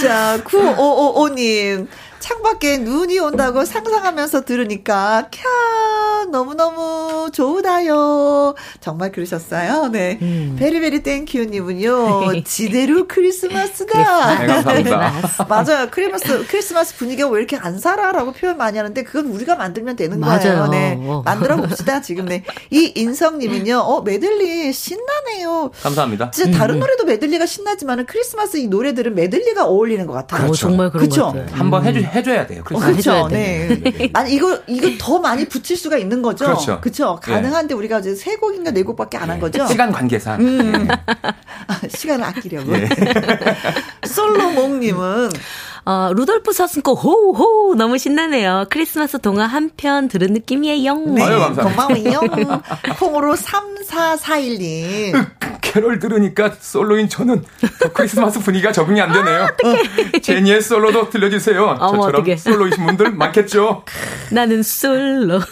자, 9555님. 창밖에 눈이 온다고 상상하면서 들으니까 캬 너무너무 좋다요. 정말 그러셨어요. 네. 음. very very thank you님은요. <laughs> 지대로 크리스마스다. 네, 감사합니다. 맞아요. 크리스마스 크리스마스 분위기가 왜 이렇게 안 살아라고 표현 많이 하는데 그건 우리가 만들면 되는 맞아요. 거예요. 네. 만들어 봅시다. 지금 네. 이 인성님은요. 어 메들리 신나네요. 감사합니다. 진짜 다른 음. 노래도 메들리가 신나지만은 크리스마스 이 노래들은 메들리가 어울리는 것 같아요. 그렇죠. 정말 그런 것 같아요. 한번 해주 해줘야 돼요. 어, 그렇죠. 네. 아니 이거 이거 더 많이 붙일 수가 있는 거죠. 그렇죠. 그렇죠. 가능한데 네. 우리가 이제 세 곡인가 네 곡밖에 안 한 거죠. 시간 관계상 음. 네. <laughs> 시간을 아끼려고. 네. <laughs> 솔로몽님은 어, 루돌프 서슴고 호호 너무 신나네요. 크리스마스 동화 한 편 들은 느낌이에요. 네, 아유, 감사합니다. 고마워요. <laughs> 콩으로 3441님. 캐롤 들으니까 솔로인 저는 더 크리스마스 분위기가 적응이 안 되네요. 아, 제니의 솔로도 들려주세요. 어머, 저처럼 어떡해. 솔로이신 분들 많겠죠? 나는 솔로. <laughs>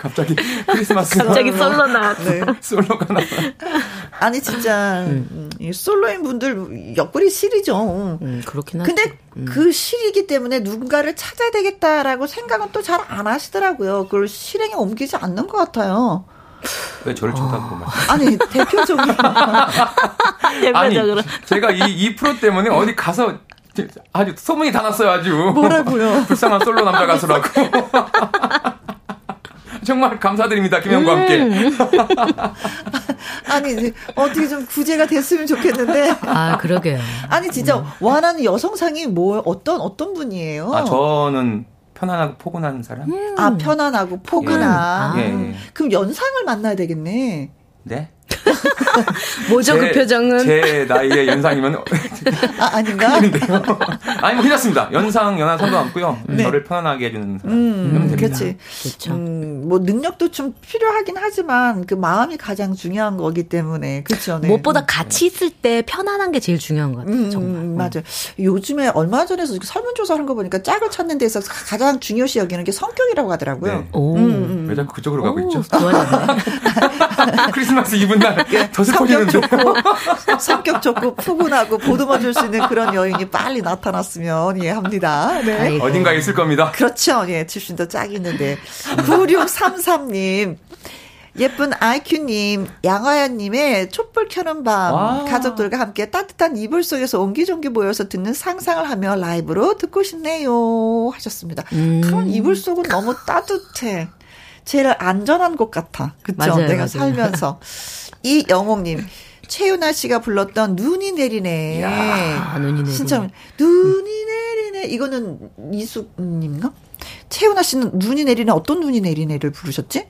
갑자기 크리스마스 갑자기 솔로 나왔어. 네. 솔로가 나. 아니 진짜 음. 솔로인 분들 옆구리 시리죠. 음, 그렇긴 하죠. 근데 음. 그 실이기 때문에 누군가를 찾아야 되겠다라고 생각은 또 잘 안 하시더라고요. 그걸 실행에 옮기지 않는 것 같아요. 왜 저를 쳐다보고 어. 아니 대표적인 <laughs> 대표적으로 아니, 제가 이, 이 프로 때문에 어디 가서 아주 소문이 다 났어요 아주 뭐라고요? 불쌍한 솔로 남자 <laughs> 가수라고 <laughs> 정말 감사드립니다. 김영과 함께. 음. <laughs> 아니, 어떻게 좀 구제가 됐으면 좋겠는데. 아, 그러게요. 아니, 진짜 음. 원하는 여성상이 뭐, 어떤, 어떤 분이에요? 아, 저는 편안하고 포근한 사람? 음. 아, 편안하고 포근한. 예. 아. 그럼 연상을 만나야 되겠네. 네? <laughs> 뭐죠 그 표정은? 제 나이의 연상이면 아, 아닌가? <laughs> 아니 뭐 괜찮습니다. 연상 연하 상관없고요. 네. 저를 편안하게 해주는 사람. 음, 그렇지. 그렇죠. 음, 뭐 능력도 좀 필요하긴 하지만 그 마음이 가장 중요한 거기 때문에 그렇죠. 네. 무엇보다 같이 있을 때 편안한 게 제일 중요한 것 같아요. 음, 정말. 음, 맞아. 요즘에 얼마 전에서 설문조사하는 거 보니까 짝을 찾는 데서 가장 중요시 여기는 게 성격이라고 하더라고요. 네. 오. 음, 음. 왜 자꾸 그쪽으로 가고 있죠? <laughs> 크리스마스 이 브날 <laughs> 예, 더 성격 좋고 <laughs> 성격 좋고 푸근하고 보듬어 줄 수 있는 그런 여인이 빨리 나타났으면 예 합니다. 네. 어딘가 있을 겁니다. 그렇죠. 예, 출신도 짝 있는데 9633님 예쁜 아이큐님, 양화연님의 촛불 켜는 밤, 와. 가족들과 함께 따뜻한 이불 속에서 옹기종기 모여서 듣는 상상을 하며 라이브로 듣고 싶네요. 하셨습니다. 음. 그런 이불 속은 너무 따뜻해. 제일 안전한 곳 같아. 그쵸? 맞아요, 내가 맞아요. 살면서. <laughs> 이영옥님. 최윤아 씨가 불렀던 눈이 내리네. 야, 눈이 내리네. 진짜 눈이 내리네. 이거는 이숙님인가? 최윤아 씨는 눈이 내리네 어떤 눈이 내리네를 부르셨지?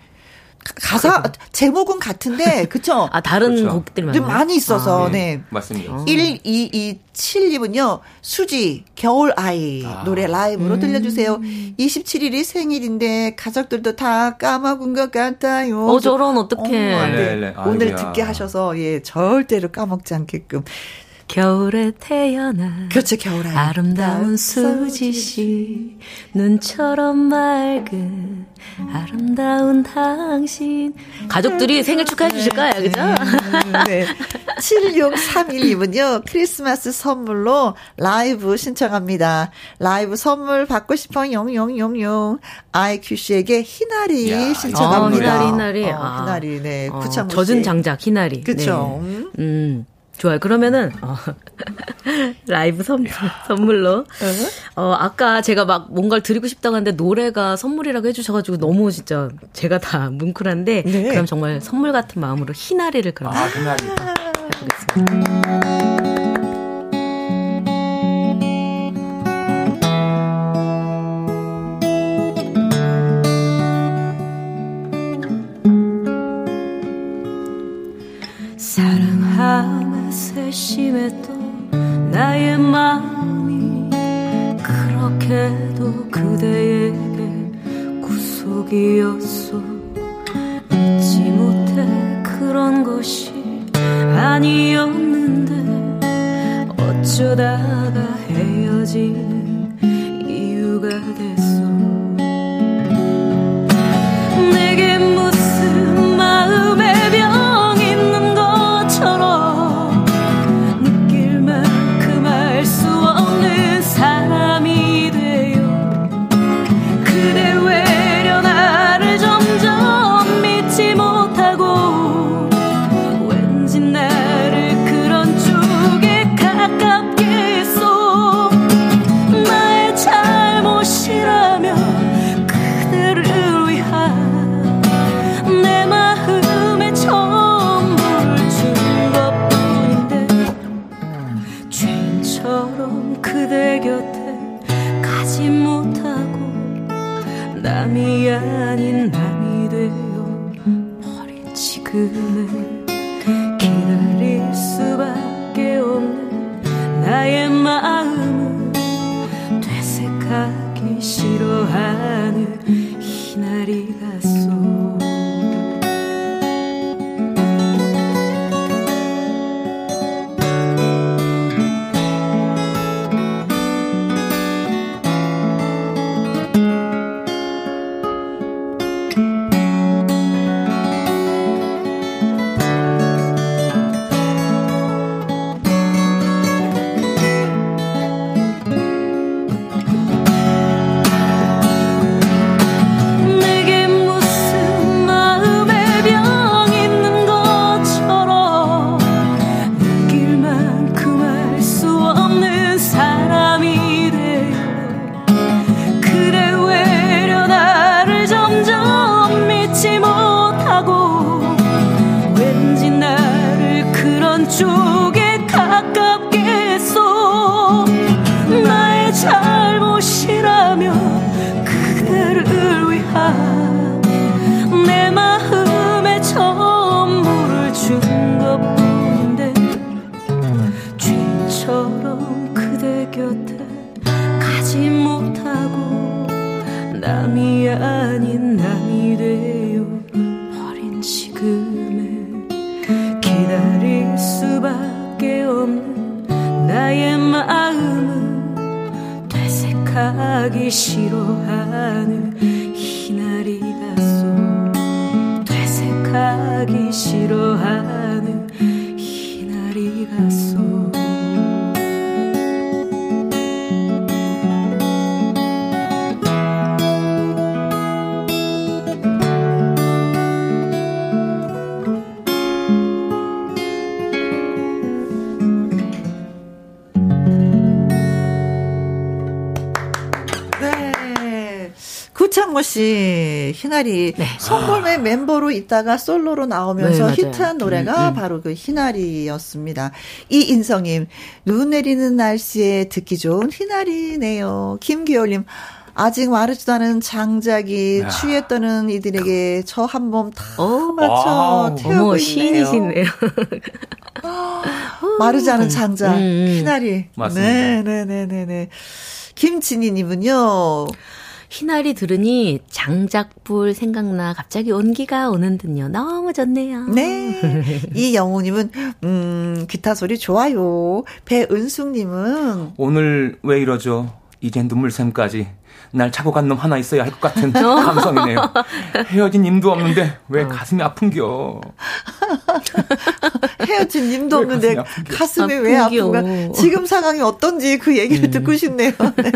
가사 제목은 같은데 그쵸? <laughs> 아 다른 그렇죠. 곡들이 많 많이 있어서 아, 네. 네. 맞습니다. 1227님은요 수지 겨울 아이 아. 노래 라이브로 음. 들려주세요. 27일이 생일인데 가족들도 다 까먹은 것 같아요. 어 저런 어떡해. 어, 네. 네, 네. 오늘 듣게 하셔서 예 절대로 까먹지 않게끔 겨울에 태어난 그렇죠 겨울에. 아름다운 수지 씨. 눈처럼 맑은 아름다운 당신. 가족들이 생일 축하해 주실까요? 그죠? 네. 7631님은요. 크리스마스 선물로 라이브 신청합니다. 라이브 선물 받고 싶어. 용용용용. 아이큐 씨에게 희나리 신청합니다. 어, 희나리 희나리. 어, 희나리. 네 어, 젖은 장작 희나리. 그렇죠 네. 음. 좋아요. 그러면은 어, <laughs> 라이브 선, 선물로 어 아까 제가 막 뭔가를 드리고 싶다고 하는데 노래가 선물이라고 해주셔가지고 너무 진짜 제가 다 뭉클한데 네. 그럼 정말 선물 같은 마음으로 희나리를 그럼 아 희나리 해보겠습니다. 세심했던 나의 마음이 그렇게도 그대에게 구속이었어 잊지 못해 그런 것이 아니었는데 어쩌다가 헤어지는 이유가 됐어 내 마음에 선물을 준 것뿐인데 쥐처럼 그대 곁에 가지 못하고 남이 아닌 남이 되어 버린 지금에 기다릴 수밖에 없는 나의 마음을 되새카기 싫어하는 희나리 네. 송골매 아. 멤버로 있다가 솔로로 나오면서 네, 히트한 노래가 음, 음. 바로 그 희나리였습니다. 이인성님 눈 내리는 날씨에 듣기 좋은 희나리네요. 김기열님 아직 마르지도 않은 장작이 야. 취해 떠는 이들에게 저 한 몸다 어? 맞춰 태우고 있네요. 시네요 <gasps> 마르지 않은 장작, 음, 음. 희나리. 맞습니다. 네네네네네. 네, 네, 네, 김진희님은요. 희나리 들으니 장작불 생각나 갑자기 온기가 오는 듯요. 너무 좋네요. 네. 이영우님은 음 기타 소리 좋아요. 배은숙님은 오늘 왜 이러죠? 이젠 눈물샘까지 날 차고 간 놈 하나 있어야 할 것 같은 어. 감성이네요. 헤어진 님도 없는데 왜 어. 가슴이 아픈겨? <laughs> 헤어진 님도 없는데 가슴이 왜 아픈가? 지금 상황이 어떤지 그 얘기를 음. 듣고 싶네요. <laughs> 네.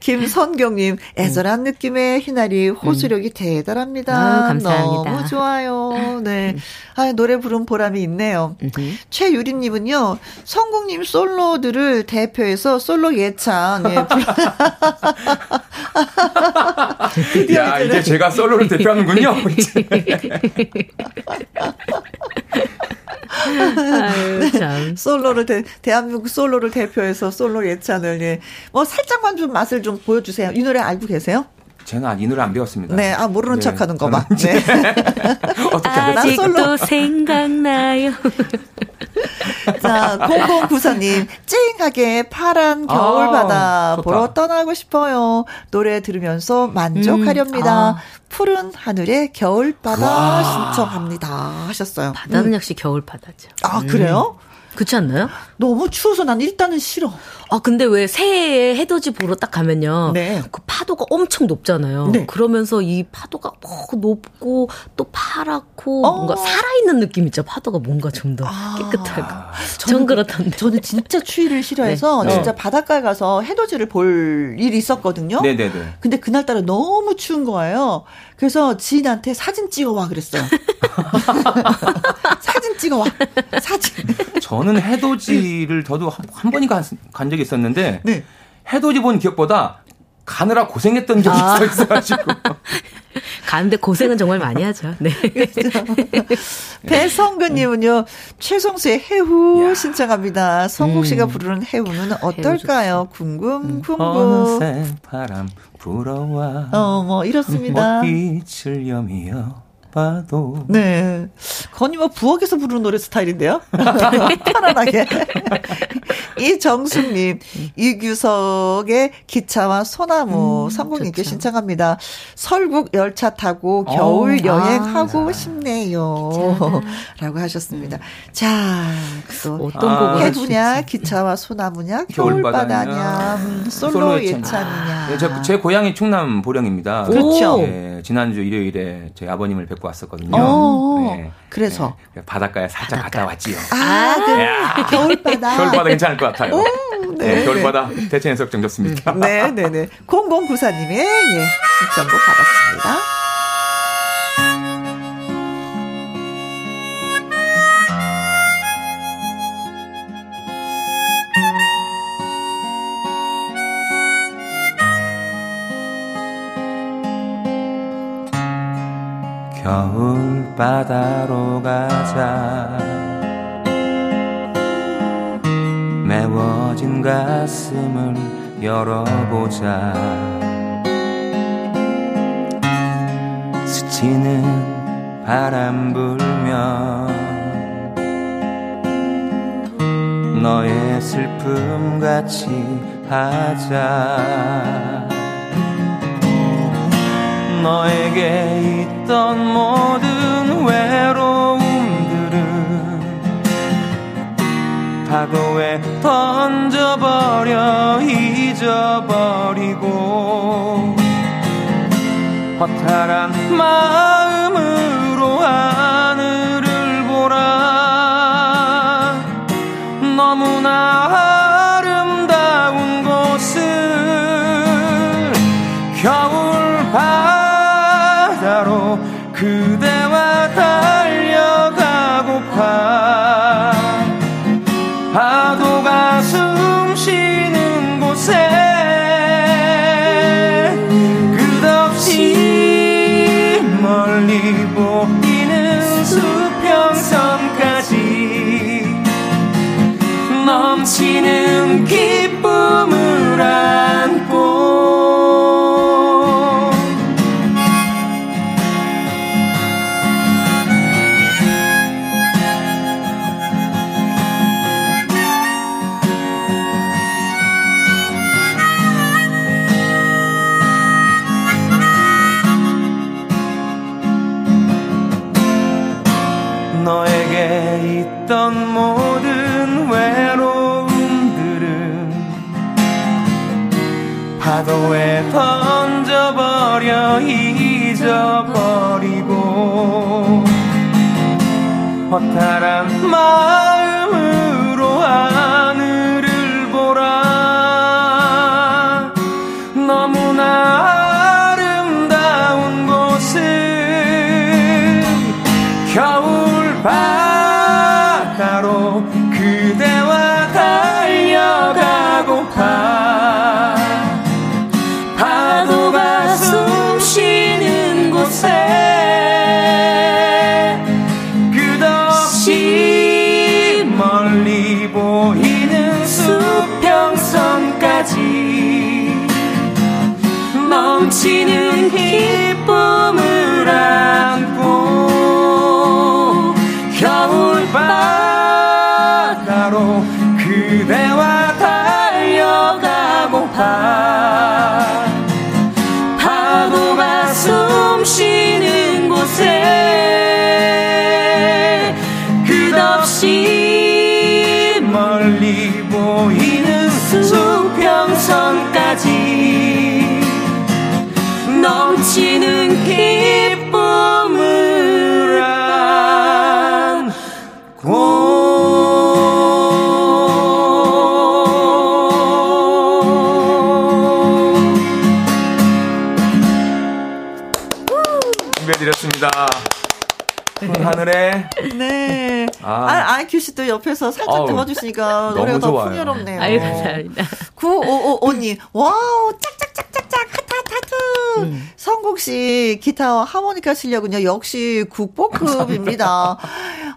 김선경님, 애절한 음. 느낌의 희나리 호소력이 음. 대단합니다. 아유, 감사합니다. 너무 좋아요. 네. 아, 노래 부른 보람이 있네요. 최유리님은요, 성국님 솔로들을 대표해서 솔로 예찬. 예, <laughs> 야, 이제 제가 솔로를 대표하는군요. <laughs> 아유, 참. 솔로를 대, 대한민국 솔로를 대표해서 솔로 예찬을 예. 뭐 살짝만 좀 맛을 좀 보여주세요. 이 노래 알고 계세요? 저는 이 노래 안 배웠습니다. 네, 아 모르는 네, 척하는 거 봐. 네. <laughs> 어떻게 아직도 생각나요. <laughs> 자, 0094님, 찡하게 파란 겨울바다 아, 보러 떠나고 싶어요. 노래 들으면서 만족하렵니다. 음, 아. 푸른 하늘의 겨울바다 신청합니다. 하셨어요. 바다는 음. 역시 겨울바다죠. 아, 그래요? 음. 그렇지 않나요? 너무 추워서 난 일단은 싫어. 아 근데 왜 새해에 해돋이 보러 딱 가면요. 네. 그 파도가 엄청 높잖아요. 네. 그러면서 이 파도가 뭐 높고 또 파랗고 어. 뭔가 살아있는 느낌 있죠. 파도가 뭔가 좀더 아. 깨끗하고. 전 그렇던데. 저는 진짜 추위를 싫어해서 네. 진짜 어. 바닷가에 가서 해돋이를 볼 일이 있었거든요. 네네네. 근데 그날따라 너무 추운 거예요. 그래서 지인한테 사진 찍어와 그랬어요. <laughs> 사진 찍어와. 사진. 저는 해돋이를 저도 한, 한 번인가 간 적이 있었는데 네. 해돋이 본 기억보다 가느라 고생했던 적이 아. 있어가지고. <laughs> 가는데 고생은 정말 많이 하죠. 네. 그렇죠. 배성근님은요, 최성수의 해후 야. 신청합니다. 성국 씨가 음. 부르는 해후는 어떨까요? 궁금, 음. 궁금. 어느새 바람 불어와. 어, 뭐, 이렇습니다. 빛을 여미어. 바빠도. 네. 건이 뭐 부엌에서 부르는 노래 스타일인데요? <laughs> 편안하게. <laughs> 이정숙님, 이규석의 기차와 소나무 음, 성공님께 신청합니다. 설국 열차 타고 겨울 오, 여행하고 아, 싶네요. 자. 라고 하셨습니다. 자, 또 어떤 아, 곡을 해부냐, 기차와 소나무냐, 겨울바다냐, 음, 솔로 예찬이냐. 네, 제, 제 고향이 충남 보령입니다. 그렇죠. 네, 지난주 일요일에 저희 아버님을 뵙고 왔었거든요. 오, 네. 그래서 네, 바닷가에 살짝 바닷가. 갔다 왔지요. 아, 그 겨울바다. <laughs> 겨울바다 괜찮을 것 같아요. 오, 네. 네, 겨울바다 대체 해석 정졌습니다. 네, 네, 네. 0094님의 예, 신청곡 받았습니다. 겨울 바다로 가자. 메워진 가슴을 열어보자. 스치는 바람 불며 너의 슬픔 같이 하자 너에게 있던 모든 외로움들은 파도에 던져버려 잊어버리고 허탈한 마음으로 하늘을 보라. 너무나 아름다운 곳을 겨울 잊어버리고 허탈한 마음 씨도 옆에서 살짝 아우, 들어주시니까 노래가 더 좋아요. 풍요롭네요. 아유, 감사합니다. 9555님, 와우, 짝짝짝짝짝, 하트 하트. 음. 성국 씨, 기타와 하모니카 실력은요, 역시 국보급입니다.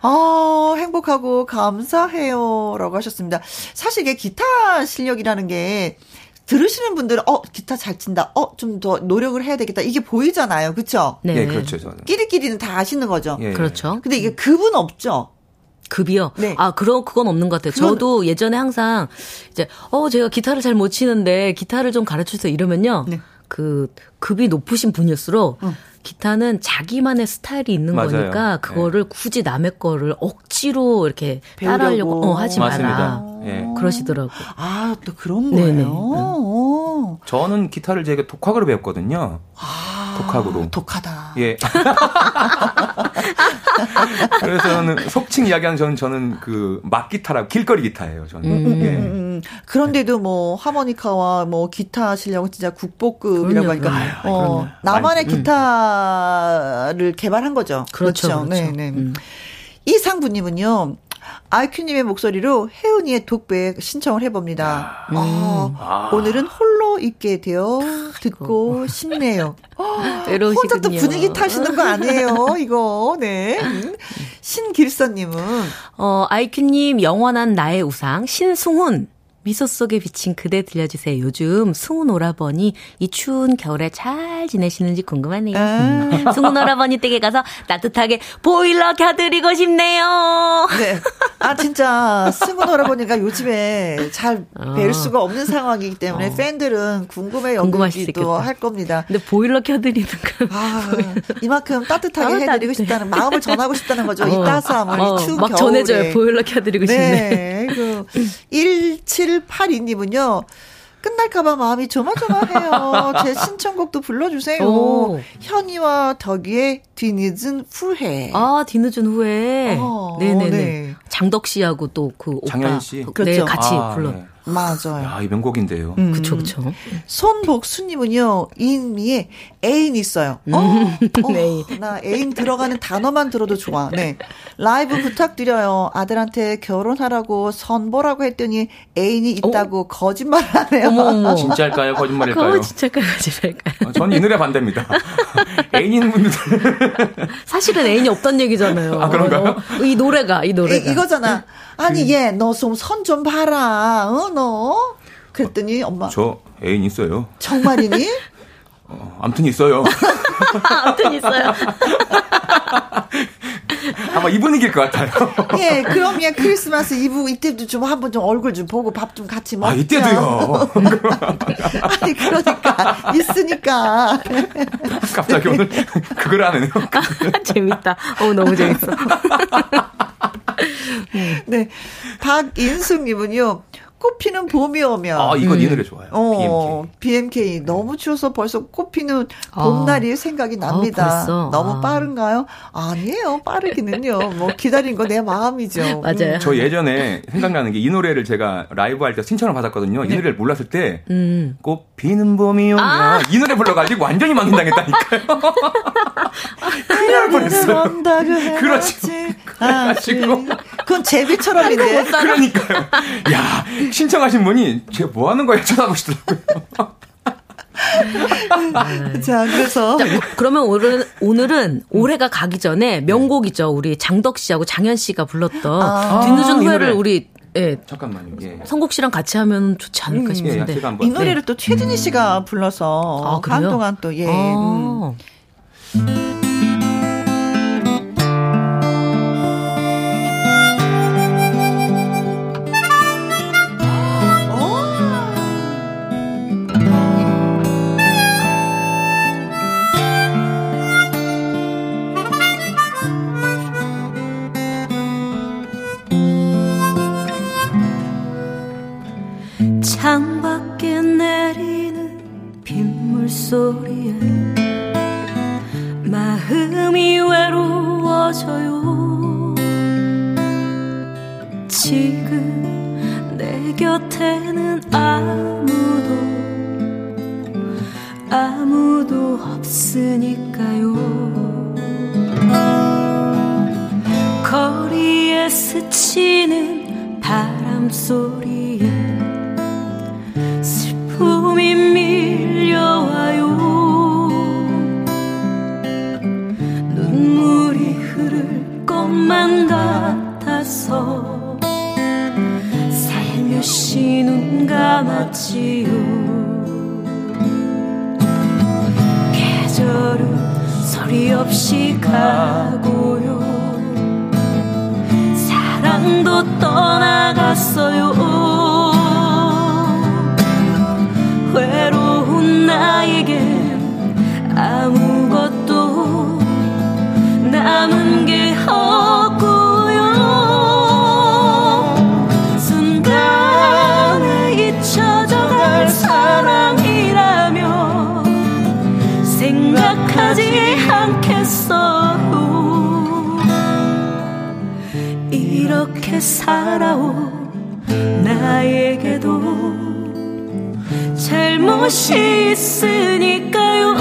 아, 행복하고 감사해요. 라고 하셨습니다. 사실 이게 기타 실력이라는 게, 들으시는 분들은 어 기타 잘 친다. 어 좀 더 노력을 해야 되겠다. 이게 보이잖아요. 그렇죠? 네, 예, 그렇죠. 저는. 끼리끼리는 다 아시는 거죠. 예. 그렇죠. 근데 이게 급은 없죠. 급이요? 네. 아, 그런, 그건 없는 것 같아요. 그건... 저도 예전에 항상, 이제, 어, 제가 기타를 잘 못 치는데, 기타를 좀 가르쳐 주세요. 이러면요. 네. 그, 급이 높으신 분일수록, 어. 기타는 자기만의 스타일이 있는 맞아요. 거니까 그거를 네. 굳이 남의 거를 억지로 이렇게 배우려고. 따라하려고 어, 하지 마라. 네. 그러시더라고. 아, 또 그런 거예요. 네네. 네. 저는 기타를 제가 독학으로 배웠거든요. 아, 독학으로. 독하다. 예. <laughs> 그래서 저는 속칭 이야기하는 저는 저는 그 막기타라 길거리 기타예요. 저는. 음, 음, 예. 음, 음. 그런데도 뭐 하모니카와 뭐 기타 실력은 진짜 국보급이라고 하니까 아유, 어, 나만의 아니, 기타를 개발한 거죠. 그렇죠. 그렇죠. 그렇죠. 네, 네. 음. 이상부님은요. 아이큐님의 목소리로 혜은이의 독백 신청을 해봅니다. 음. 아, 오늘은 홀로 있게 되어 듣고 싶네요. <laughs> <gasps> 외로우시군요. 혼자 또 분위기 타시는 거 아니에요, 이거. 네. 신길서님은 어 아이큐님 영원한 나의 우상 신승훈 미소 속에 비친 그대 들려주세요. 요즘 승훈 오라버니 이 추운 겨울에 잘 지내시는지 궁금하네요. 아. 승훈 오라버니 댁에 가서 따뜻하게 보일러 켜드리고 싶네요. 네. 아 진짜 승훈 오라버니가 요즘에 잘뵐 어. 수가 없는 상황이기 때문에 어. 팬들은 궁금해 여기기도 할 겁니다. 근데 보일러 켜드리는 거. 아, 이만큼 따뜻하게 아, 해드리고 싶다는 마음을 전하고 싶다는 거죠. 어. 이 따스함을 어. 추운 막 겨울에. 전해줘요. 보일러 켜드리고 싶네. 네. 그 17. 8182님은요. 끝날까봐 마음이 조마조마해요. <laughs> 제 신청곡도 불러주세요. 오. 현이와 덕이의 뒤늦은 후회. 아, 뒤늦은 후회. 어, 네네네. 네. 장덕 씨하고 또 그 오빠. 장현 씨. 그, 네, 그렇죠. 같이 아, 불러. 네. 맞아요. 야, 이 명곡인데요. 음. 그쵸, 그쵸. 손복수님은요, 이미에 애인 있어요. 음. 어, <laughs> 어, 나 애인 들어가는 단어만 들어도 좋아. 네. 라이브 부탁드려요. 아들한테 결혼하라고 선보라고 했더니 애인이 있다고 어? 거짓말 하네요. 어머, 어머. 진짜일까요? 거짓말일까요? 그거 진짜일까요? 거짓말일까요? 어, 전이 노래 반대입니다. <laughs> 애인 있는 분들. 사실은 애인이 없단 얘기잖아요. 아, 그런가요? 어, 이 노래가, 이 노래가. 이, 이거잖아. 아니, 그... 얘, 너 좀 선 좀 봐라. 어, 너. 그랬더니 엄마. 저 애인 있어요. 정말이니? <laughs> 어, 암튼 있어요. <laughs> 암튼 있어요. <laughs> 아마 이 분위기일 것 같아요. 예, 그럼 예, 크리스마스 이브 이때도 좀 한번 좀 얼굴 좀 보고 밥 좀 같이 먹자. 아, 이때도요. 아니, 그러니까. 있으니까. 갑자기 오늘 그걸 하네요. 재밌다. 어, 너무 재밌어. 네. 박인숙님은요. 꽃피는 봄이 오면. 아, 이건 음. 이 노래 좋아요. 어, BMK. BMK. 너무 추워서 벌써 꽃피는 봄날이 어. 생각이 납니다. 어, 너무 아. 빠른가요? 아니에요. 빠르기는요. 뭐 기다린 거 내 마음이죠. <laughs> 맞아요. 음. 저 예전에 생각나는 게 이 노래를 제가 라이브 할 때 신청을 받았거든요. 이 네. 노래를 몰랐을 때 음. 꽃 피는 봄이 오면 아. 이 노래 불러가지고 완전히 망신당했다니까요. <laughs> 큰일 날 뻔했어요. <laughs> 그렇지. 그래가지고. 그건 제비처럼인데. 그러니까요. 야, 신청하신 분이 제가 뭐 하는 거예요? 쳐다보시더라고요. <laughs> 자, 그래서. 자, 그러면 오늘은, 오늘은 올해가 가기 전에 명곡이죠. 우리 장덕 씨하고 장현 씨가 불렀던 아, 뒤늦은 후회를 우리 예. 잠깐만요. 예. 성국 씨랑 같이 하면 좋지 않을까 음, 싶은데. 예, 이 노래를 네. 또 최진희 씨가 음. 불러서 아, 한동안 또 예. 아. 음. 소리에 마음이 외로워져요. 지금 내 곁에는 아무도 아무도 없으니까요. 거리에 스치는 바람 소리에 슬픔이 밀 몰라서 살며시 눈 감았지요 계절은 소리 없이 가고요. 사랑도 떠나갔어요. 외로운 나에게 아무것도 남은 게 이렇게 살아온 나에게도 잘못이 있으니까요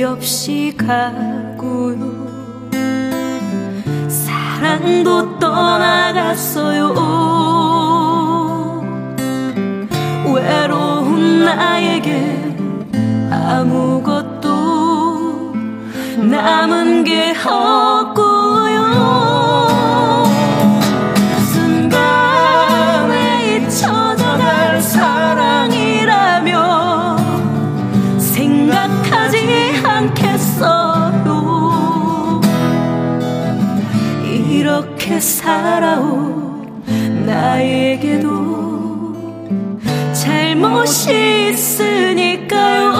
소리 없이 가고요. 사랑도 떠나갔어요. 외로운 나에게 아무것도 남은 게 없고 살아온 나에게도 잘못이 있으니까요.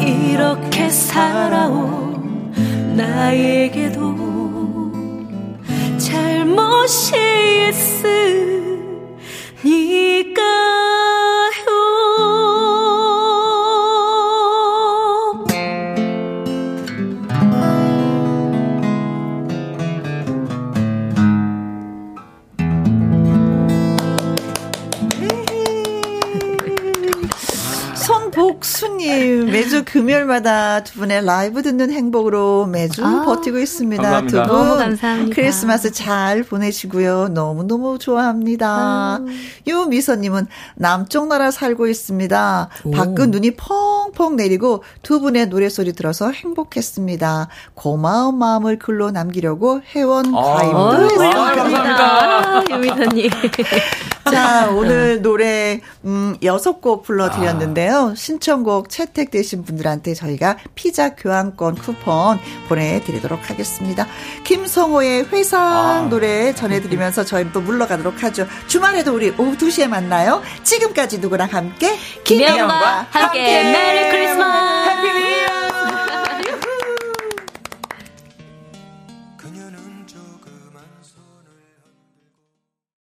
이렇게 살아온 나에게도 금요일마다 두 분의 라이브 듣는 행복으로 매주 아, 버티고 있습니다. 두분 감사합니다. 크리스마스 잘 보내시고요. 너무너무 좋아합니다. 아. 유미선님은 남쪽 나라 살고 있습니다. 오. 밖은 눈이 펑펑 내리고 두 분의 노래소리 들어서 행복했습니다. 고마운 마음을 글로 남기려고 회원 아. 가입도 했습니다. 아, 감사합니다. 유미선님. <laughs> 자, 오늘 노래 음, 6곡 불러드렸는데요. 신청곡 채택되신 분들한테 저희가 피자 교환권 쿠폰 보내드리도록 하겠습니다. 김성호의 회상 아. 노래 전해드리면서 저희 또 물러가도록 하죠. 주말에도 우리 오후 2시에 만나요. 지금까지 누구랑 함께? 김혜영과 함께. 함께. 메리 크리스마스!